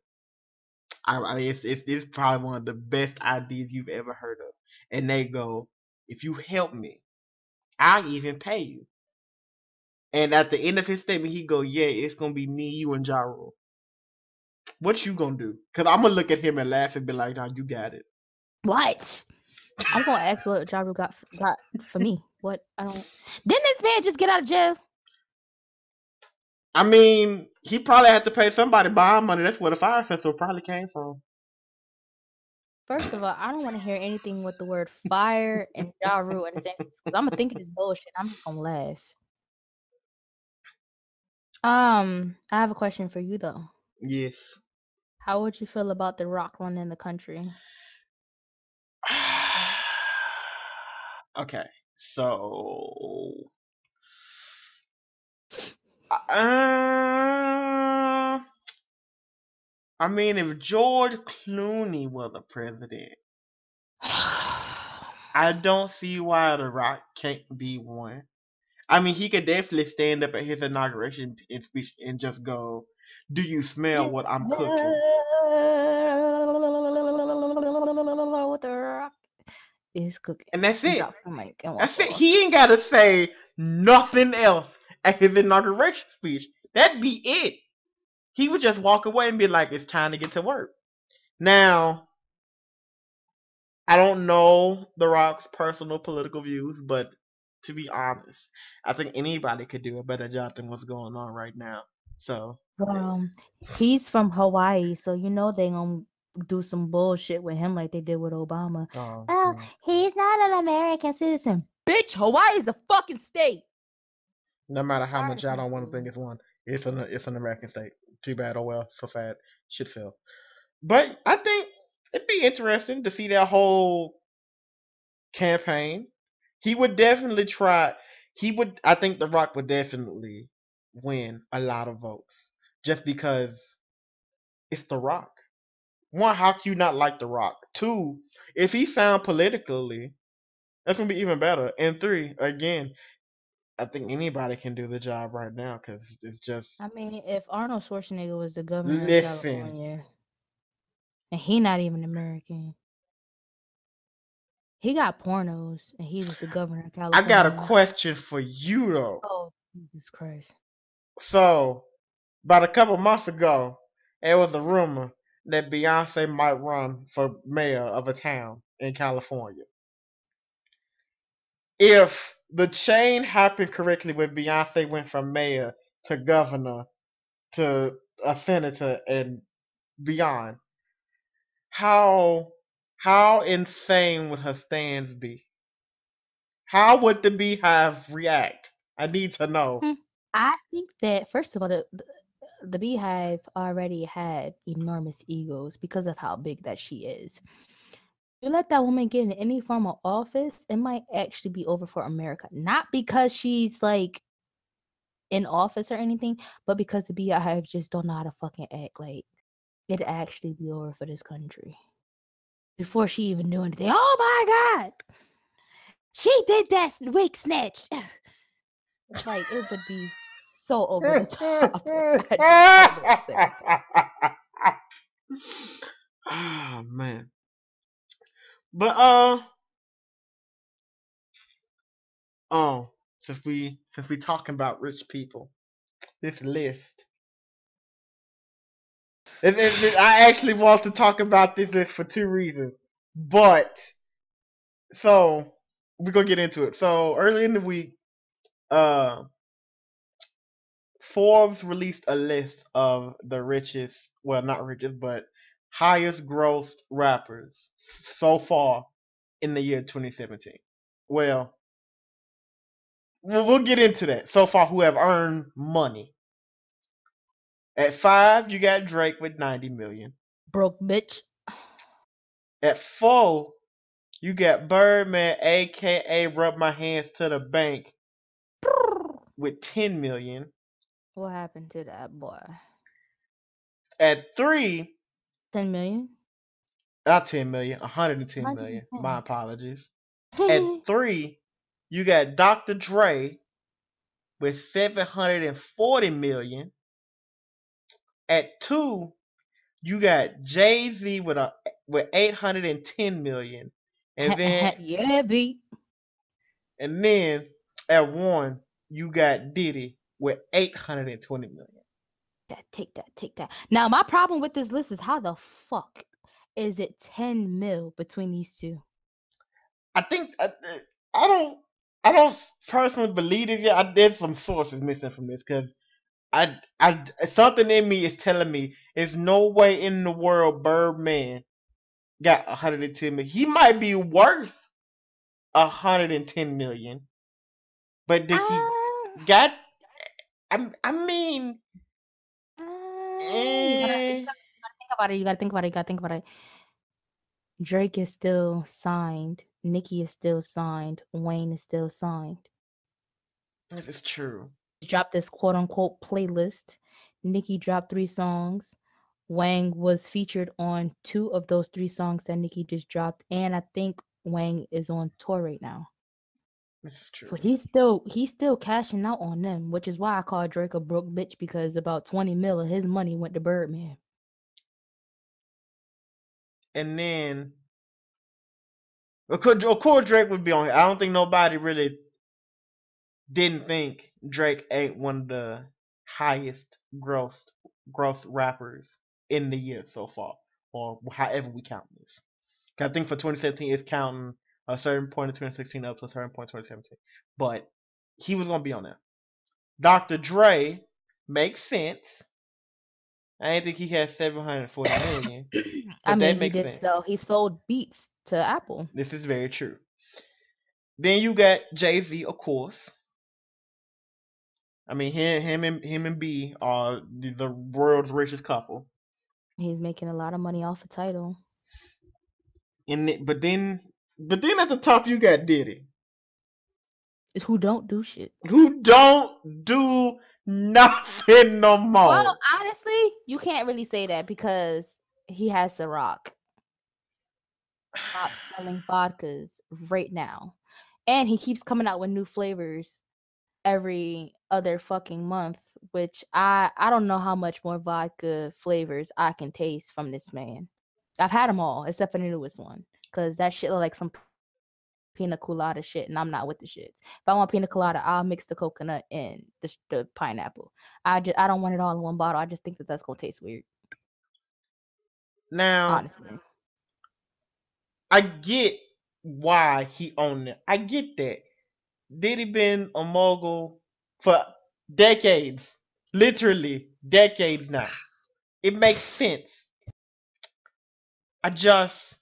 I, I mean, it's, it's it's probably one of the best ideas you've ever heard of. And they go, if you help me, I'll even pay you. And at the end of his statement, he go, yeah, it's gonna be me, you, and Ja Rule. What you gonna do? Cause I'm gonna look at him and laugh and be like, nah, you got it. What? I'm gonna ask what Ja Rule got f- got for me. What I don't. Didn't this man just get out of jail? I mean, he probably had to pay somebody bond money. That's where the Fyre festival probably came from. First of all, I don't want to hear anything with the word fire and Ja Rule in the same because I'm gonna think of this bullshit. I'm just gonna laugh. Um, I have a question for you though. Yes. How would you feel about the Rock running the country? okay, so uh, I mean, if George Clooney was the president, I don't see why The Rock can't be one. I mean, he could definitely stand up at his inauguration and speech and just go, "Do you smell what I'm cooking?" What the Rock is cooking? And that's it. drops the mic and That's it. He ain't gotta say nothing else at his inauguration speech. That'd be it. He would just walk away and be like, "It's time to get to work." Now, I don't know The Rock's personal political views, but to be honest, I think anybody could do a better job than what's going on right now. So, Well, he's from Hawaii, so you know they're gonna do some bullshit with him like they did with Obama. uh, Oh, he's not an American citizen. Bitch, Hawaii is a fucking state. No matter how much I don't want to think it's one, it's an it's an American state. Too bad. Oh well. So sad. Shit fell. But I think it'd be interesting to see that whole campaign. He would definitely try. He would. I think The Rock would definitely win a lot of votes just because it's The Rock. One, how can you not like The Rock? Two, if he sound politically, that's gonna be even better. And three, again, I think anybody can do the job right now because it's just I mean, if Arnold Schwarzenegger was the governor Listen. of California, and he not even American, he got pornos, and he was the governor of California. I got a question for you though. Oh, Jesus Christ! So, about a couple months ago, there was a rumor that Beyonce might run for mayor of a town in California. If the chain happened correctly when Beyonce went from mayor to governor to a senator and beyond, how how insane would her stands be? How would the BeyHive react? I need to know. Hmm. I think that first of all, the, the the BeyHive already had enormous egos because of how big that she is. You let that woman get in any form of office, it might actually be over for America. Not because she's like in office or anything, but because the BeyHive just don't know how to fucking act like it'd actually be over for this country. Before she even knew anything. Oh my god! She did that wig snatch. like it would be so over the top. oh man. But uh oh, since we since we talking about rich people, this list. It, it, it, I actually want to talk about this list for two reasons. But so we're gonna get into it. So early in the week, uh Forbes released a list of the richest, well, not richest, but highest grossed rappers so far in the year 2017. Well, we'll get into that. So far, who have earned money. At five, you got Drake with 90 million. Broke bitch. At four, you got Birdman, aka Rub My Hands to the Bank, with 10 million. What happened to that boy? At three, 10 million? Not 10 million, 110 million. My apologies. At three, you got Dr. Dre with 740 million. At two, you got Jay Z with a with 810 million. And then yeah, beat. And then at one, you got Diddy with 820 million. That take that, take that. Now my problem with this list is how the fuck is it 10 mil between these two? I think I, uh, I don't I don't personally believe it yet. I did some sources missing from this because I I something in me is telling me there's no way in the world Birdman got 110 million. He might be worth 110 million, but did he uh, got I I mean, uh, you, eh. gotta, you, gotta, think about it. You gotta think about it. You gotta think about it. Drake is still signed. Nicki is still signed. Wayne is still signed. This is true. Dropped this quote unquote playlist. Nicki dropped three songs. Wayne was featured on two of those three songs that Nicki just dropped, and I think Wayne is on tour right now. True. So he's still he's still cashing out on them, which is why I call Drake a broke bitch because about 20 mil of his money went to Birdman. And then of course Drake would be on here. I don't think nobody really didn't think Drake ain't one of the highest gross gross rappers in the year so far, or however we count this. I think for 2017 it's counting a certain point in 2016 up to a certain point in 2017. But he was gonna be on there. Dr. Dre makes sense. I didn't think he had 740 million. I mean, he did sense. sell. He sold beats to Apple. This is very true. Then you got Jay Z, of course. I mean, him, him and him and B are the, the world's richest couple. He's making a lot of money off a title. And but then but then at the top you got Diddy. Is who don't do shit. Who don't do nothing no more. Well, honestly, you can't really say that because he has Ciroc. Stop selling vodkas right now. And he keeps coming out with new flavors every other fucking month, which I I don't know how much more vodka flavors I can taste from this man. I've had them all except for the newest one because that shit look like some pina colada shit, and I'm not with the shits. If I want pina colada, I'll mix the coconut and the, the pineapple. I just I don't want it all in one bottle. I just think that that's gonna taste weird. Now, honestly, I get why he owned it. I get that. Diddy been a mogul for decades, literally decades now? It makes sense. I just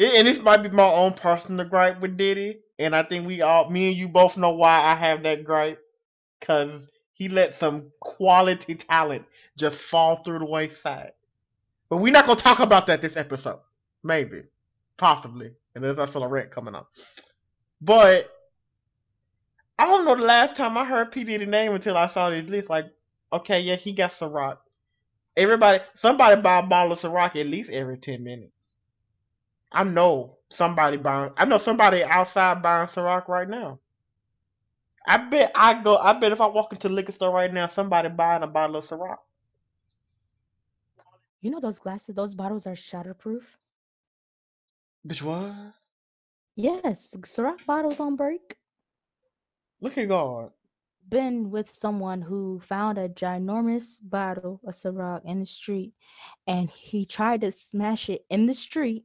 and this might be my own personal gripe with Diddy, and I think we all, me and you both know why I have that gripe, because he let some quality talent just fall through the wayside. But we're not gonna talk about that this episode. Maybe, possibly, and there's I feel a rant coming up. But I don't know the last time I heard P Diddy name until I saw this list. Like, okay, yeah, he got Ciroc. Everybody, somebody buy a bottle of Ciroc at least every ten minutes. I know somebody buying. I know somebody outside buying Ciroc right now. I bet I go. I bet if I walk into the liquor store right now, somebody buying a bottle of Ciroc. You know those glasses, those bottles are shatterproof. Bitch, what? Yes, Ciroc bottles on break. Look at God. Been with someone who found a ginormous bottle of Ciroc in the street, and he tried to smash it in the street,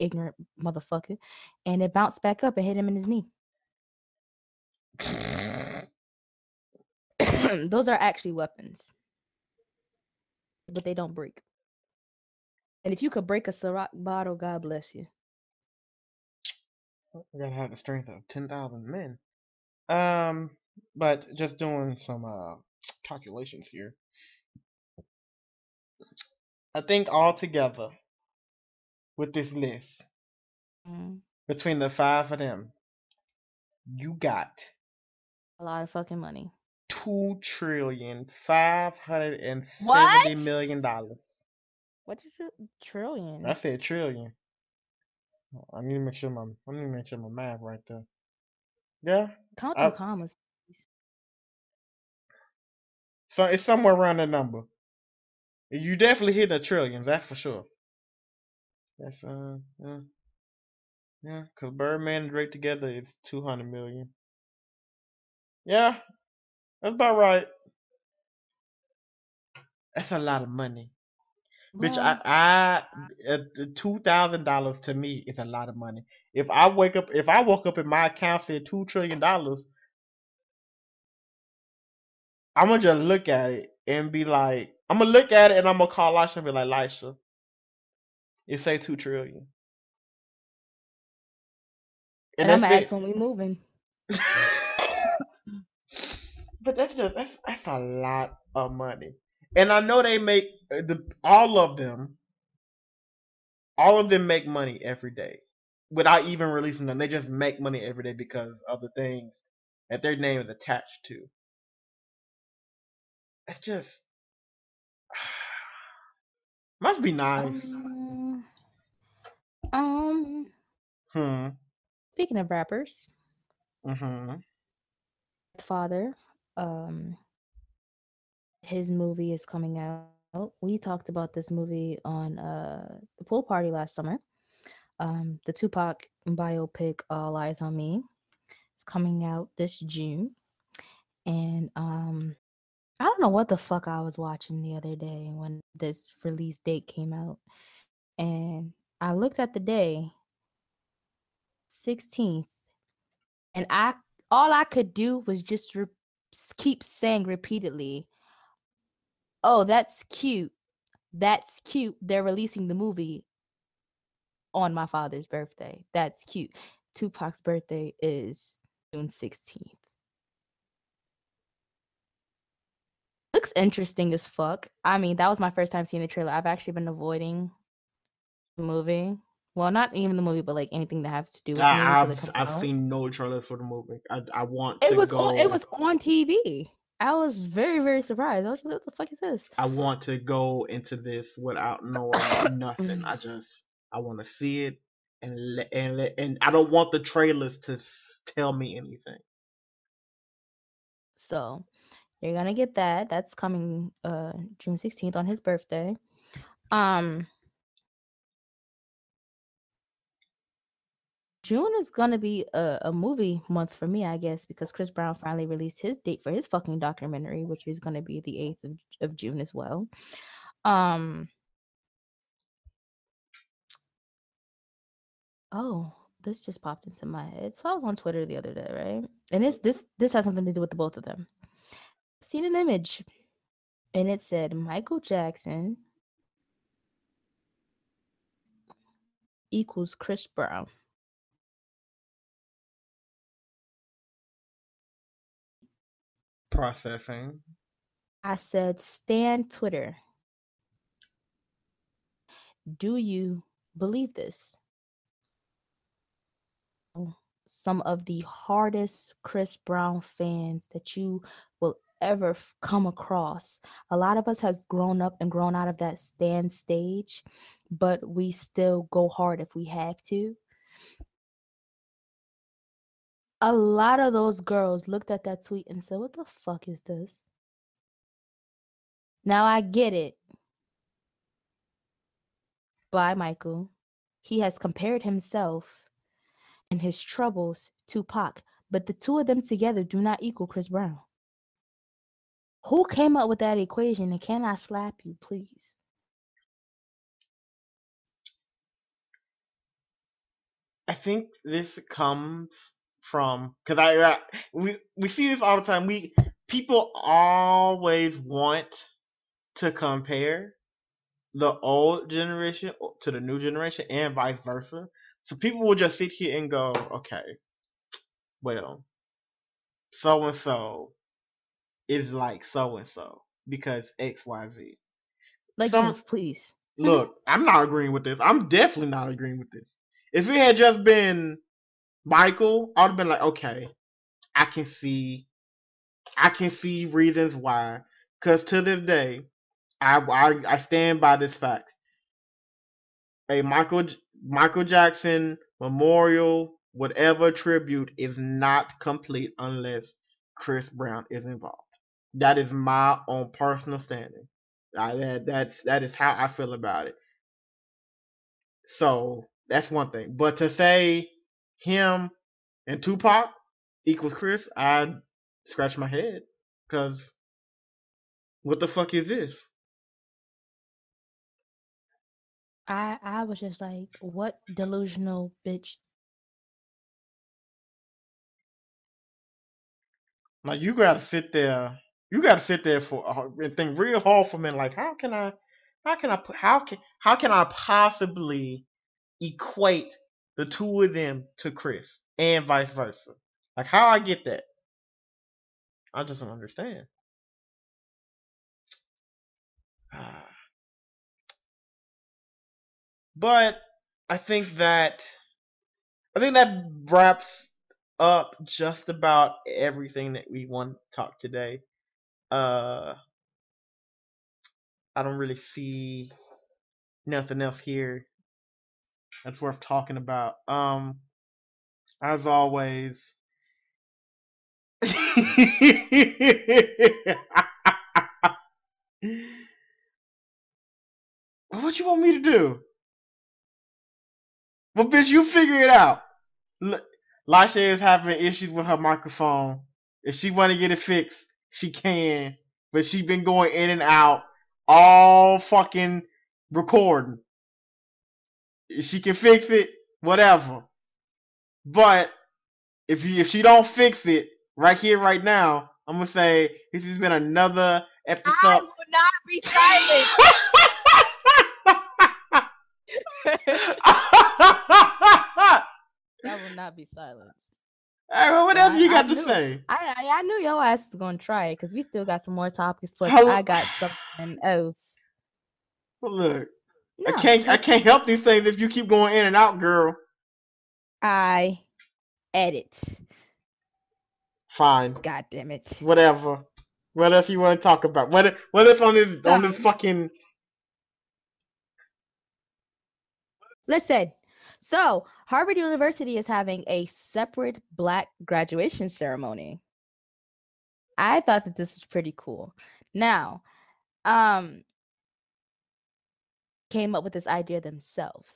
ignorant motherfucker, and it bounced back up and hit him in his knee. Those are actually weapons, but they don't break. And if you could break a Ciroc bottle, God bless you. I gotta have the strength of ten thousand men. Um, but just doing some uh calculations here. I think altogether with this list Mm, between the five of them, you got a lot of fucking money. two trillion five hundred and seventy million dollars. What is it? Trillion. I said trillion. I need to make sure my I need to make sure my math right there. Yeah, Count them commas. so it's somewhere around that number. You definitely hit the trillions, that's for sure. That's uh yeah. Yeah, cause Birdman and Drake together is two hundred million. Yeah, that's about right. That's a lot of money. Bitch, I, I, uh, two thousand dollars to me is a lot of money. If I wake up, if I woke up and my account said two trillion dollars, I'm gonna just look at it and be like, I'm gonna look at it and I'm gonna call Lisha and be like, Lisha, it say two trillion, and I'm that's gonna it. ask when we moving. but that's just that's that's a lot of money, and I know they make uh, the all of them, all of them make money every day without even releasing them. They just make money every day because of the things that their name is attached to. It's just must be nice. Um, um, Hmm. speaking of rappers, Mm-hmm. father, um, his movie is coming out. We talked about this movie on uh the pool party last summer. Um, the Tupac biopic, All Eyez on Me, is coming out this June, and um, I don't know what the fuck I was watching the other day when this release date came out, and I looked at the day, sixteenth, and I all I could do was just re- keep saying repeatedly, "Oh, that's cute. That's cute. They're releasing the movie on my father's birthday. That's cute." Tupac's birthday is June 16th. Looks interesting as fuck. I mean, that was my first time seeing the trailer. I've actually been avoiding the movie. Well, not even the movie, but like anything that has to do with I, I've I've seen no trailers for the movie. I I want It to was go. on, it was on TV. I was very very surprised. I was like, "What the fuck is this?" I want to go into this without knowing nothing. I just I want to see it and and and I don't want the trailers to tell me anything. So you're gonna get that. That's coming uh June 16th on his birthday. Um June is gonna be a, a movie month for me, I guess, because Chris Brown finally released his date for his fucking documentary, which is gonna be the 8th of, of June as well. Um Oh, this just popped into my head. So I was on Twitter the other day, right? And this this this has something to do with the both of them. Seen an image and it said Michael Jackson equals Chris Brown. Processing. I said, Stan Twitter. Do you believe this? Some of the hardest Chris Brown fans that you will ever come across. A lot of us has grown up and grown out of that stand stage, but we still go hard if we have to. A lot of those girls looked at that tweet and said, "What the fuck is this?" Now I get it. By Michael, he has compared himself and his troubles to Pac, but the two of them together do not equal Chris Brown. Who came up with that equation? And can I slap you, please? I think this comes from because I we we see this all the time. We people always want to compare the old generation to the new generation and vice versa. So people will just sit here and go, okay, well, so and so is like so and so because X Y Z. Like, yes, please. Look, I'm not agreeing with this. I'm definitely not agreeing with this. If it had just been Michael, I'd have been like, okay, I can see, I can see reasons why. Because to this day, I, I I stand by this fact. A Michael Michael Jackson memorial, whatever tribute, is not complete unless Chris Brown is involved. That is my own personal standing. I, that that's that is how I feel about it. So that's one thing. But to say him and Tupac equals Chris, I scratch my head because what the fuck is this? I I was just like, what delusional bitch? Like you gotta sit there, you gotta sit there for uh, and think real hard for a minute. Like how can I, how can I put, how can how can I possibly equate the two of them to Chris and vice versa? Like how I get that? I just don't understand. But I think that I think that wraps up just about everything that we want to talk today. Uh I don't really see nothing else here that's worth talking about. Um as always What do you want me to do? Well, bitch, you figure it out. L- Lasha is having issues with her microphone. If she want to get it fixed, she can. But she been going in and out all fucking recording. If she can fix it, whatever. But if you if she don't fix it right here, right now, I'm gonna say this has been another episode. I will not be silent. I will not be silenced. Hey, well, what else I- you got I to knew- say? I, I I knew your ass was gonna try it because we still got some more topics. Plus, Hello- I got something else. Well, look, No, I can't I can't help these things if you keep going in and out, girl. I edit. Fine, God damn it. whatever. What else you want to talk about? What what if on this on this fucking? Listen. So, Harvard University is having a separate black graduation ceremony. I thought that this was pretty cool. Now, um came up with this idea themselves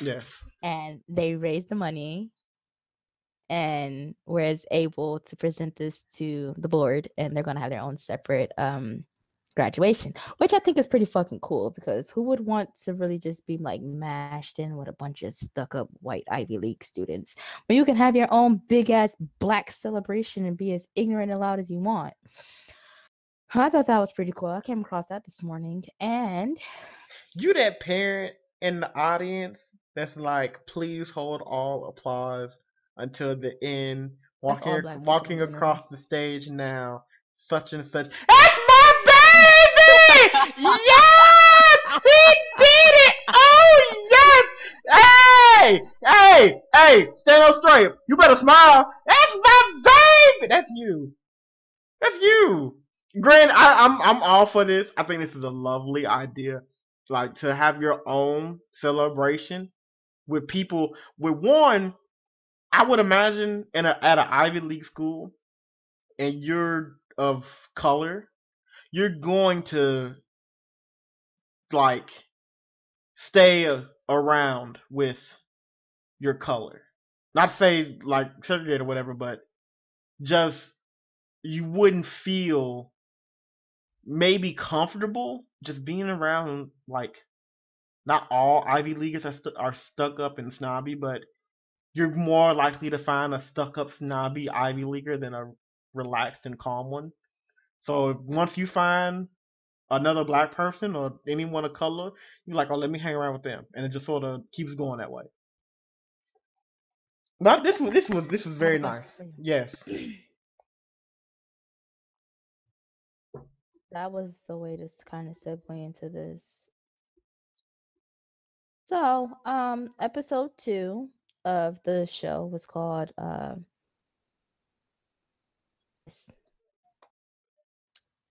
Yes. and they raised the money and was able to present this to the board and they're going to have their own separate um graduation which i think is pretty fucking cool because who would want to really just be like mashed in with a bunch of stuck up white ivy league students when you can have your own big ass black celebration and be as ignorant and loud as you want i thought that was pretty cool i came across that this morning and You that parent in the audience that's like, please hold all applause until the end. That's Walking people walking in across the stage now, such and such. It's my baby! yes, he did it! Oh yes! Hey, hey, hey! Stand up straight. You better smile. That's my baby. That's you. That's you. Grant, I, I'm I'm all for this. I think this is a lovely idea. Like to have your own celebration with people with one, I would imagine in a, at an Ivy League school, and you're of color, you're going to like stay around with your color. Not say like segregate or whatever, but just you wouldn't feel maybe comfortable just being around like not all Ivy Leaguers are, stu- are stuck up and snobby, but you're more likely to find a stuck up snobby Ivy Leaguer than a relaxed and calm one. So once you find another black person or anyone of color, you're like, oh, let me hang around with them, and it just sort of keeps going that way. But this was this was this was very nice. Yes. That was the way to kind of segue into this. So, um, episode two of the show was called uh,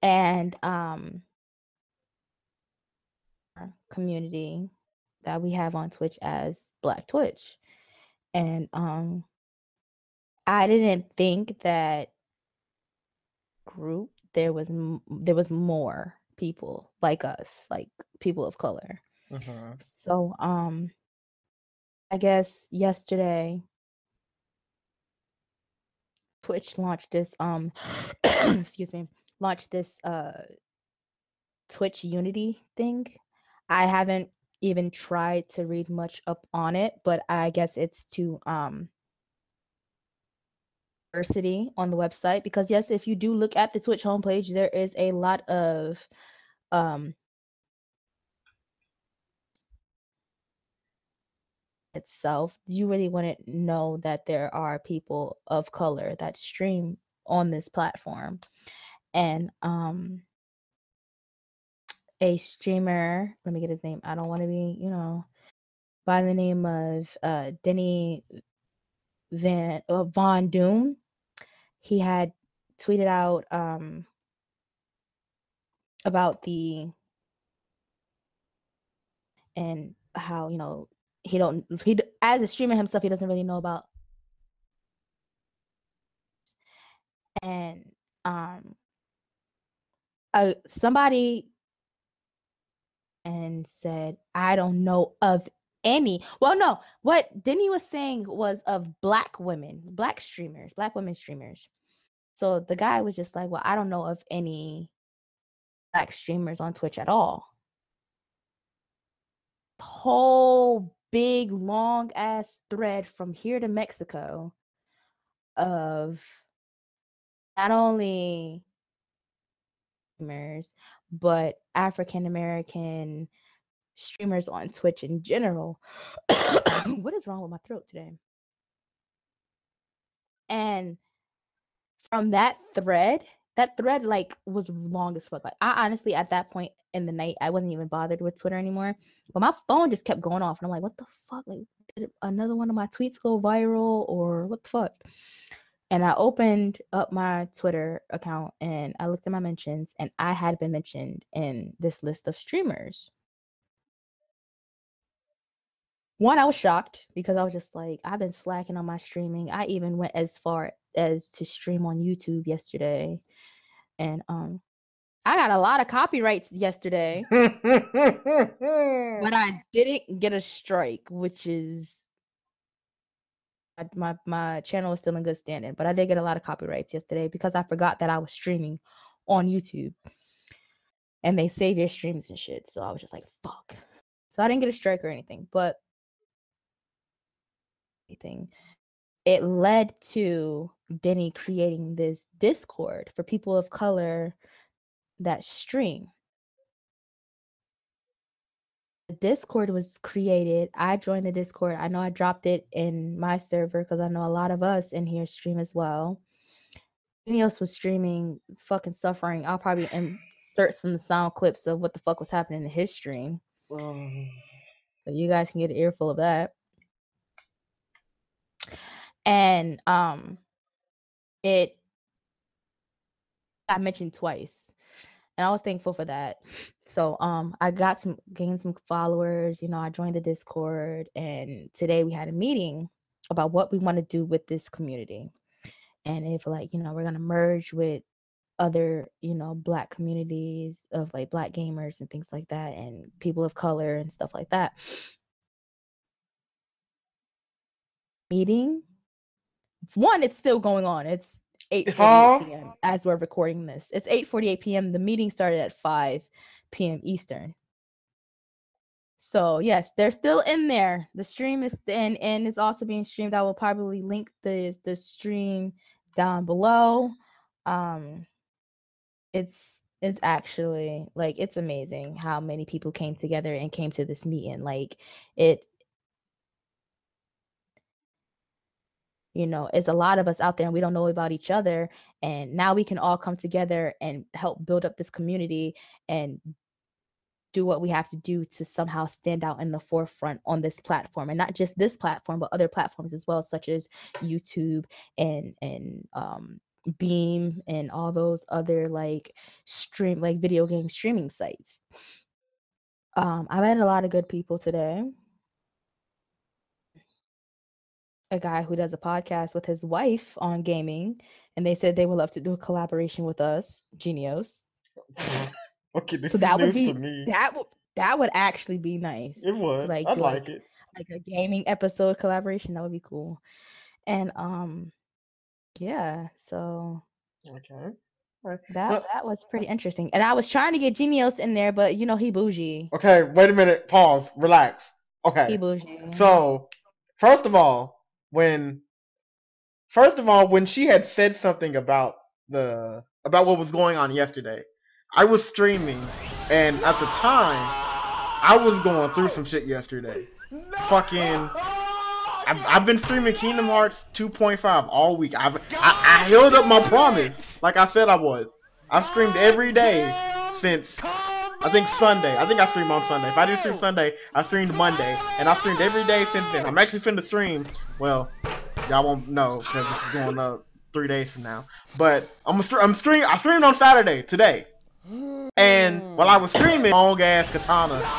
and um community that we have on Twitch as Black Twitch. And um I didn't think that group there was there was more people like us, like people of color. Uh-huh. So um I guess yesterday Twitch launched this um excuse me, launched this uh Twitch Unity thing. I haven't even tried to read much up on it, but I guess it's to um diversity on the website because yes, if you do look at the Twitch homepage, there is a lot of um itself. You really want to know that there are people of color that stream on this platform. And um a streamer, let me get his name. I don't want to be, you know, by the name of uh Denny Van uh, Von Doom. He had tweeted out um about the and how you know he don't he as a streamer himself he doesn't really know about and um uh somebody and said i don't know of any well no what denny was saying was of black women black streamers black women streamers. So the guy was just like well i don't know of any black streamers on twitch at all. Whole big long ass thread from here to mexico of not only streamers but african american streamers on Twitch in general. Mm-hmm. what is wrong with my throat today? And from that thread, that thread like was long as fuck. Like I honestly at that point in the night, I wasn't even bothered with Twitter anymore. But my phone just kept going off, and I'm like, what the fuck? Like, did another one of my tweets go viral, or what the fuck? And I opened up my Twitter account and I looked at my mentions, and I had been mentioned in this list of streamers one i was shocked because i was just like i've been slacking on my streaming. I even went as far as to stream on youtube yesterday and um i got a lot of copyrights yesterday. But i didn't get a strike which is my my channel is still in good standing but i did get a lot of copyrights yesterday because i forgot that i was streaming on youtube and they save your streams and shit. So i was just like fuck. So i didn't get a strike or anything but anything. It led to Denny creating this Discord for people of color that stream. The Discord was created. I joined the Discord. I know I dropped it in my server because I know a lot of us in here stream as well. Anyone else was streaming, fucking suffering. I'll probably insert some sound clips of what the fuck was happening in his stream. Um. So you guys can get an earful of that. And um it got mentioned twice and I was thankful for that. So um I got some gained some followers, you know, I joined the Discord and today we had a meeting about what we want to do with this community. And if like, you know, we're to merge with other, you know, black communities of like black gamers and things like that and people of color and stuff like that. Meeting one, it's still going on. It's 8 p.m. as we're recording this. It's 8 48 p.m. The meeting started at 5 p.m. Eastern. So yes, they're still in there. The stream is and and is also being streamed. I will probably link the the stream down below. Um it's it's actually like it's amazing how many people came together and came to this meeting. Like it you know it's a lot of us out there and we don't know about each other and now we can all come together and help build up this community and do what we have to do to somehow stand out in the forefront on this platform and not just this platform but other platforms as well such as youtube and and um beam and all those other like stream like video game streaming sites. Um i met a lot of good people today a guy who does a podcast with his wife on gaming, and they said they would love to do a collaboration with us, Genios. okay, so that would be that would that would actually be nice. It would. like, I like, it. Like a gaming episode collaboration, that would be cool. And um, yeah. So okay. Right. That well, that was pretty interesting. And I was trying to get Genios in there, but you know he bougie. Okay, wait a minute. Pause. Relax. Okay. He bougie. So, first of all, when first of all when she had said something about the about what was going on yesterday i was streaming and at the time i was going through some shit yesterday. Fucking I've, I've, been streaming kingdom hearts 2.5 all week. I've, I, I held up my promise like i said i was. I've streamed every day since I think Sunday. I think I streamed on Sunday. If I didn't stream Sunday, I streamed Monday, and I streamed every day since then. I'm actually finna stream. Well, y'all won't know because this is going up three days from now. But I'm a I'm stream. I streamed on Saturday today, and while I was streaming, long ass katana,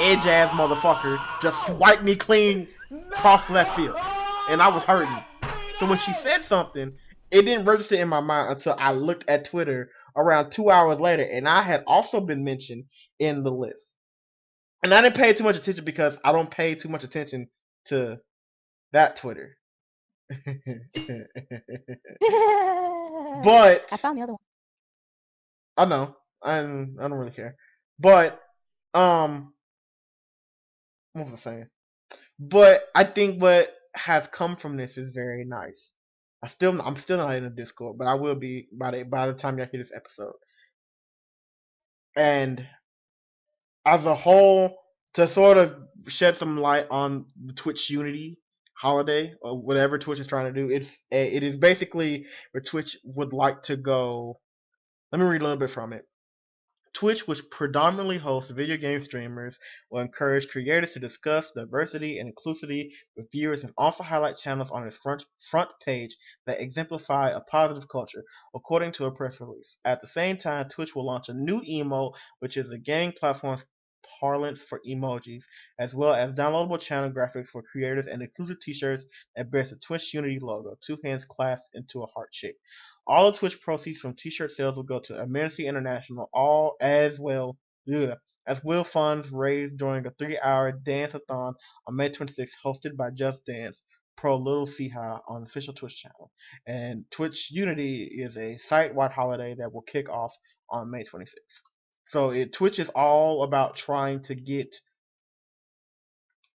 edge ass motherfucker just swiped me clean cross left field, and I was hurting. So when she said something, it didn't register in my mind until I looked at Twitter around two hours later, and I had also been mentioned in the list. And I didn't pay too much attention because I don't pay too much attention to that Twitter. but I found the other one. I know. I'm, I don't really care. But um what was I saying? But I think what has come from this is very nice. I still I'm still not in the Discord, but I will be by the by the time y'all hear this episode. And as a whole, to sort of shed some light on the Twitch Unity holiday or whatever Twitch is trying to do, it's it is basically where Twitch would like to go. Let me read a little bit from it. Twitch, which predominantly hosts video game streamers, will encourage creators to discuss diversity and inclusivity with viewers and also highlight channels on its front, front page that exemplify a positive culture, according to a press release. At the same time, Twitch will launch a new emote, which is a game platform's parlance for emojis, as well as downloadable channel graphics for creators and exclusive t-shirts that bears the Twitch Unity logo, two hands clasped into a heart shape. All the Twitch proceeds from T-shirt sales will go to Amnesty International, all as well ugh, as will funds raised during a three-hour dance-a-thon on May 26th, hosted by Just Dance Pro Little Siha on the official Twitch channel. And Twitch Unity is a site-wide holiday that will kick off on May 26th. So it, Twitch is all about trying to get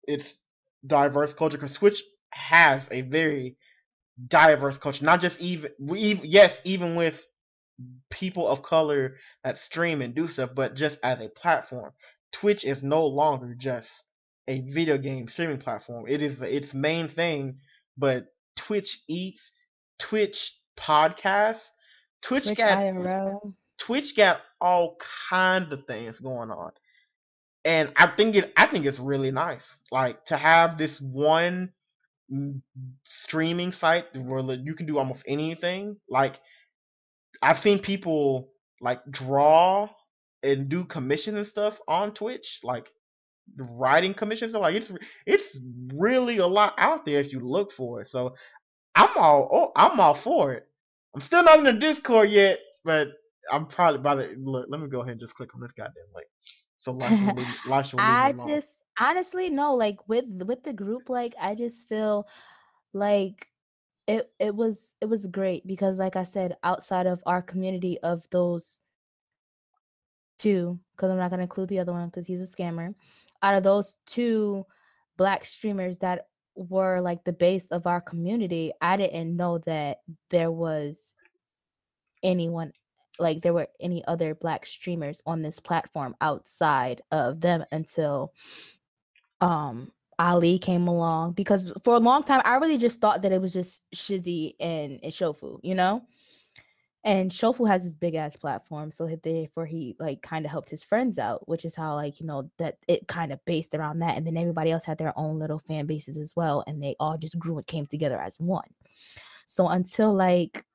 its diverse culture because Twitch has a very diverse culture, not just even we yes, even with people of color that stream and do stuff, but just as a platform. Twitch is no longer just a video game streaming platform. It is its main thing, but Twitch eats, Twitch podcasts, Twitch, Twitch got IRL. Twitch got all kinds of things going on. And I think it I think it's really nice. Like to have this one streaming site where you can do almost anything. Like I've seen people like draw and do commissions and stuff on Twitch, like writing commissions. So like it's it's really a lot out there if you look for it. So I'm all oh, I'm all for it. I'm still not in the Discord yet, but I'm probably by the look. Let me go ahead and just click on this goddamn link. So Lasha will leave, Lasha will I just honestly no, like with with the group, like I just feel like it it was it was great because like I said, outside of our community of those two, because I'm not gonna include the other one because he's a scammer. Out of those two black streamers that were like the base of our community, I didn't know that there was anyone like there were any other black streamers on this platform outside of them until um Ali came along because for a long time I really just thought that it was just Shizzy and, and Shofu, you know? And Shofu has this big ass platform, so therefore he like kind of helped his friends out, which is how like you know that it kind of based around that, and then everybody else had their own little fan bases as well, and they all just grew and came together as one. So until like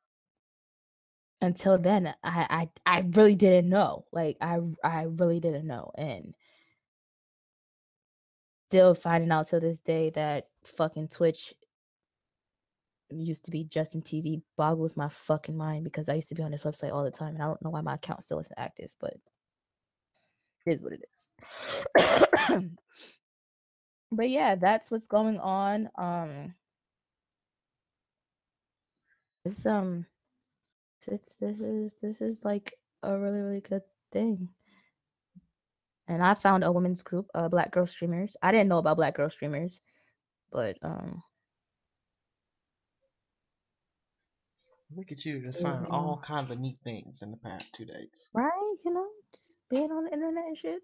until then, I I, I really didn't know, like I I really didn't know, and still finding out to this day that fucking Twitch used to be Justin TV boggles my fucking mind because I used to be on this website all the time and I don't know why my account still isn't active, but it is what it is. but yeah, that's what's going on. Um this um this, this is this is like a really really good thing. And I found a women's group, uh Black Girl Streamers. I didn't know about Black Girl Streamers, but um Look at you, just finding know. all kinds of neat things in the past two days. right you know being on the internet and shit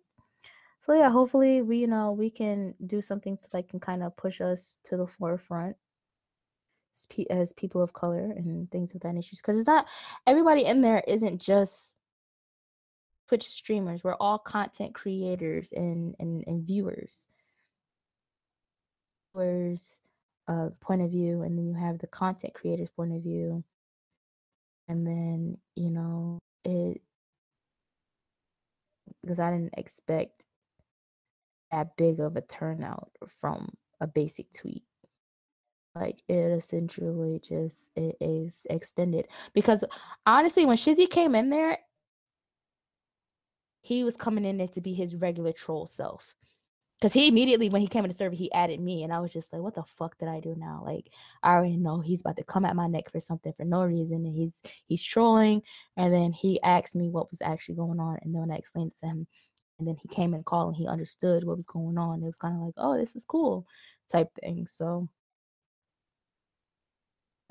so yeah hopefully we you know we can do something so that can kind of push us to the forefront as, as people of color and things of that nature because it's not everybody in there isn't just twitch streamers we're all content creators and and, and viewers. Viewers uh point of view and then you have the content creators point of view. And then you know it because I didn't expect that big of a turnout from a basic tweet. Like it essentially just it is extended. Because honestly, when Shizzy came in there, he was coming in there to be his regular troll self. Cause he immediately when he came in the server, he added me, and I was just like, "What the fuck did I do now?" Like, I already know he's about to come at my neck for something for no reason, and he's he's trolling. And then he asked me what was actually going on, and then when I explained it to him, and then he came and called, and he understood what was going on. It was kind of like, "Oh, this is cool," type thing. So,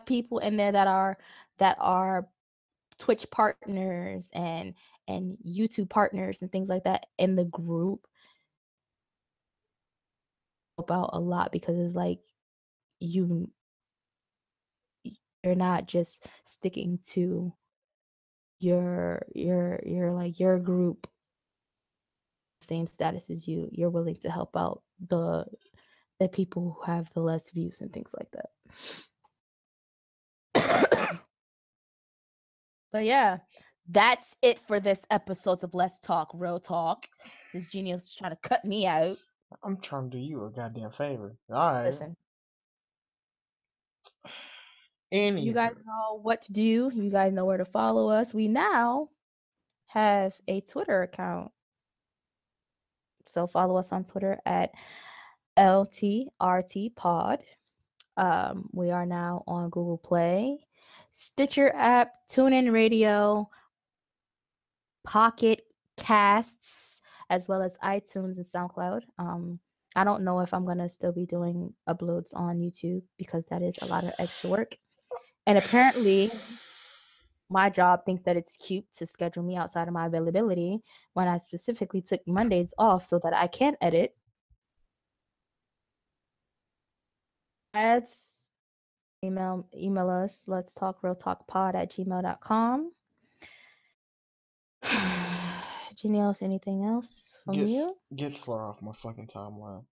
people in there that are that are Twitch partners and and YouTube partners and things like that in the group help out a lot because it's like you you're not just sticking to your your your like your group. Same status as you you're willing to help out the the people who have the less views and things like that. But yeah that's it for this episode of let's talk real talk since genius is trying to cut me out I'm trying to do you a goddamn favor. All right. listen Any you guys know what to do. You guys know where to follow us. We now have a Twitter account. So follow us on Twitter at LTRT Pod. Um, we are now on Google Play, Stitcher app, TuneIn Radio, Pocket Casts, as well as iTunes and SoundCloud. Um, I don't know if I'm gonna still be doing uploads on YouTube because that is a lot of extra work. And apparently, my job thinks that it's cute to schedule me outside of my availability when I specifically took Mondays off so that I can edit. Ads, email email us. Let's talk real talk pod at gmail.com. Genius, anything else from get, you? get slur off my fucking timeline.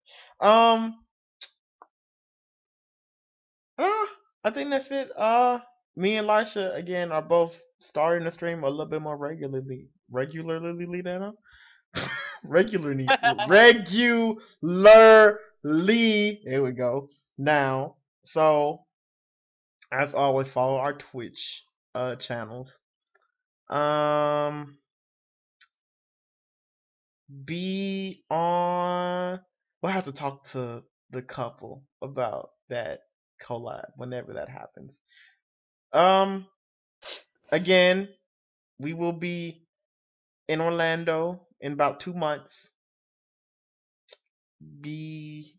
Um, I think that's it. Uh, me and Lisha again are both starting to stream a little bit more regularly. Regularly, Dana. regularly, regularly. There we go. Now, so as always, follow our Twitch uh channels. Um, be on. We'll have to talk to the couple about that collab whenever that happens. Um, again, we will be in Orlando in about two months. Be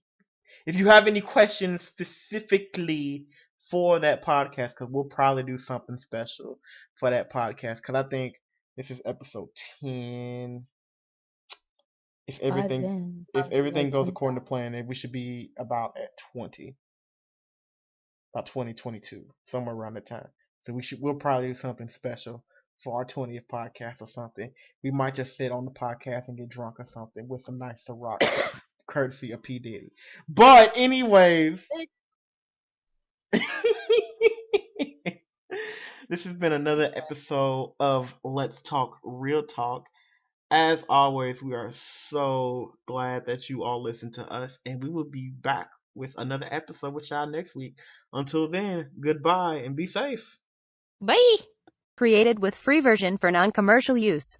if you have any questions specifically for that podcast, because we'll probably do something special for that podcast. Because I think this is episode ten. If everything then, if everything like goes 20. according to plan, we should be about at twenty, about twenty twenty two, somewhere around that time. So we should we'll probably do something special for our twentieth podcast or something. We might just sit on the podcast and get drunk or something with some nice Ciroc, courtesy of P Diddy. But anyways, this has been another episode of Let's Talk Real Talk. As always, we are so glad that you all listen to us, and we will be back with another episode with y'all next week. Until then, goodbye and be safe. Bye. Created with free version for non-commercial use.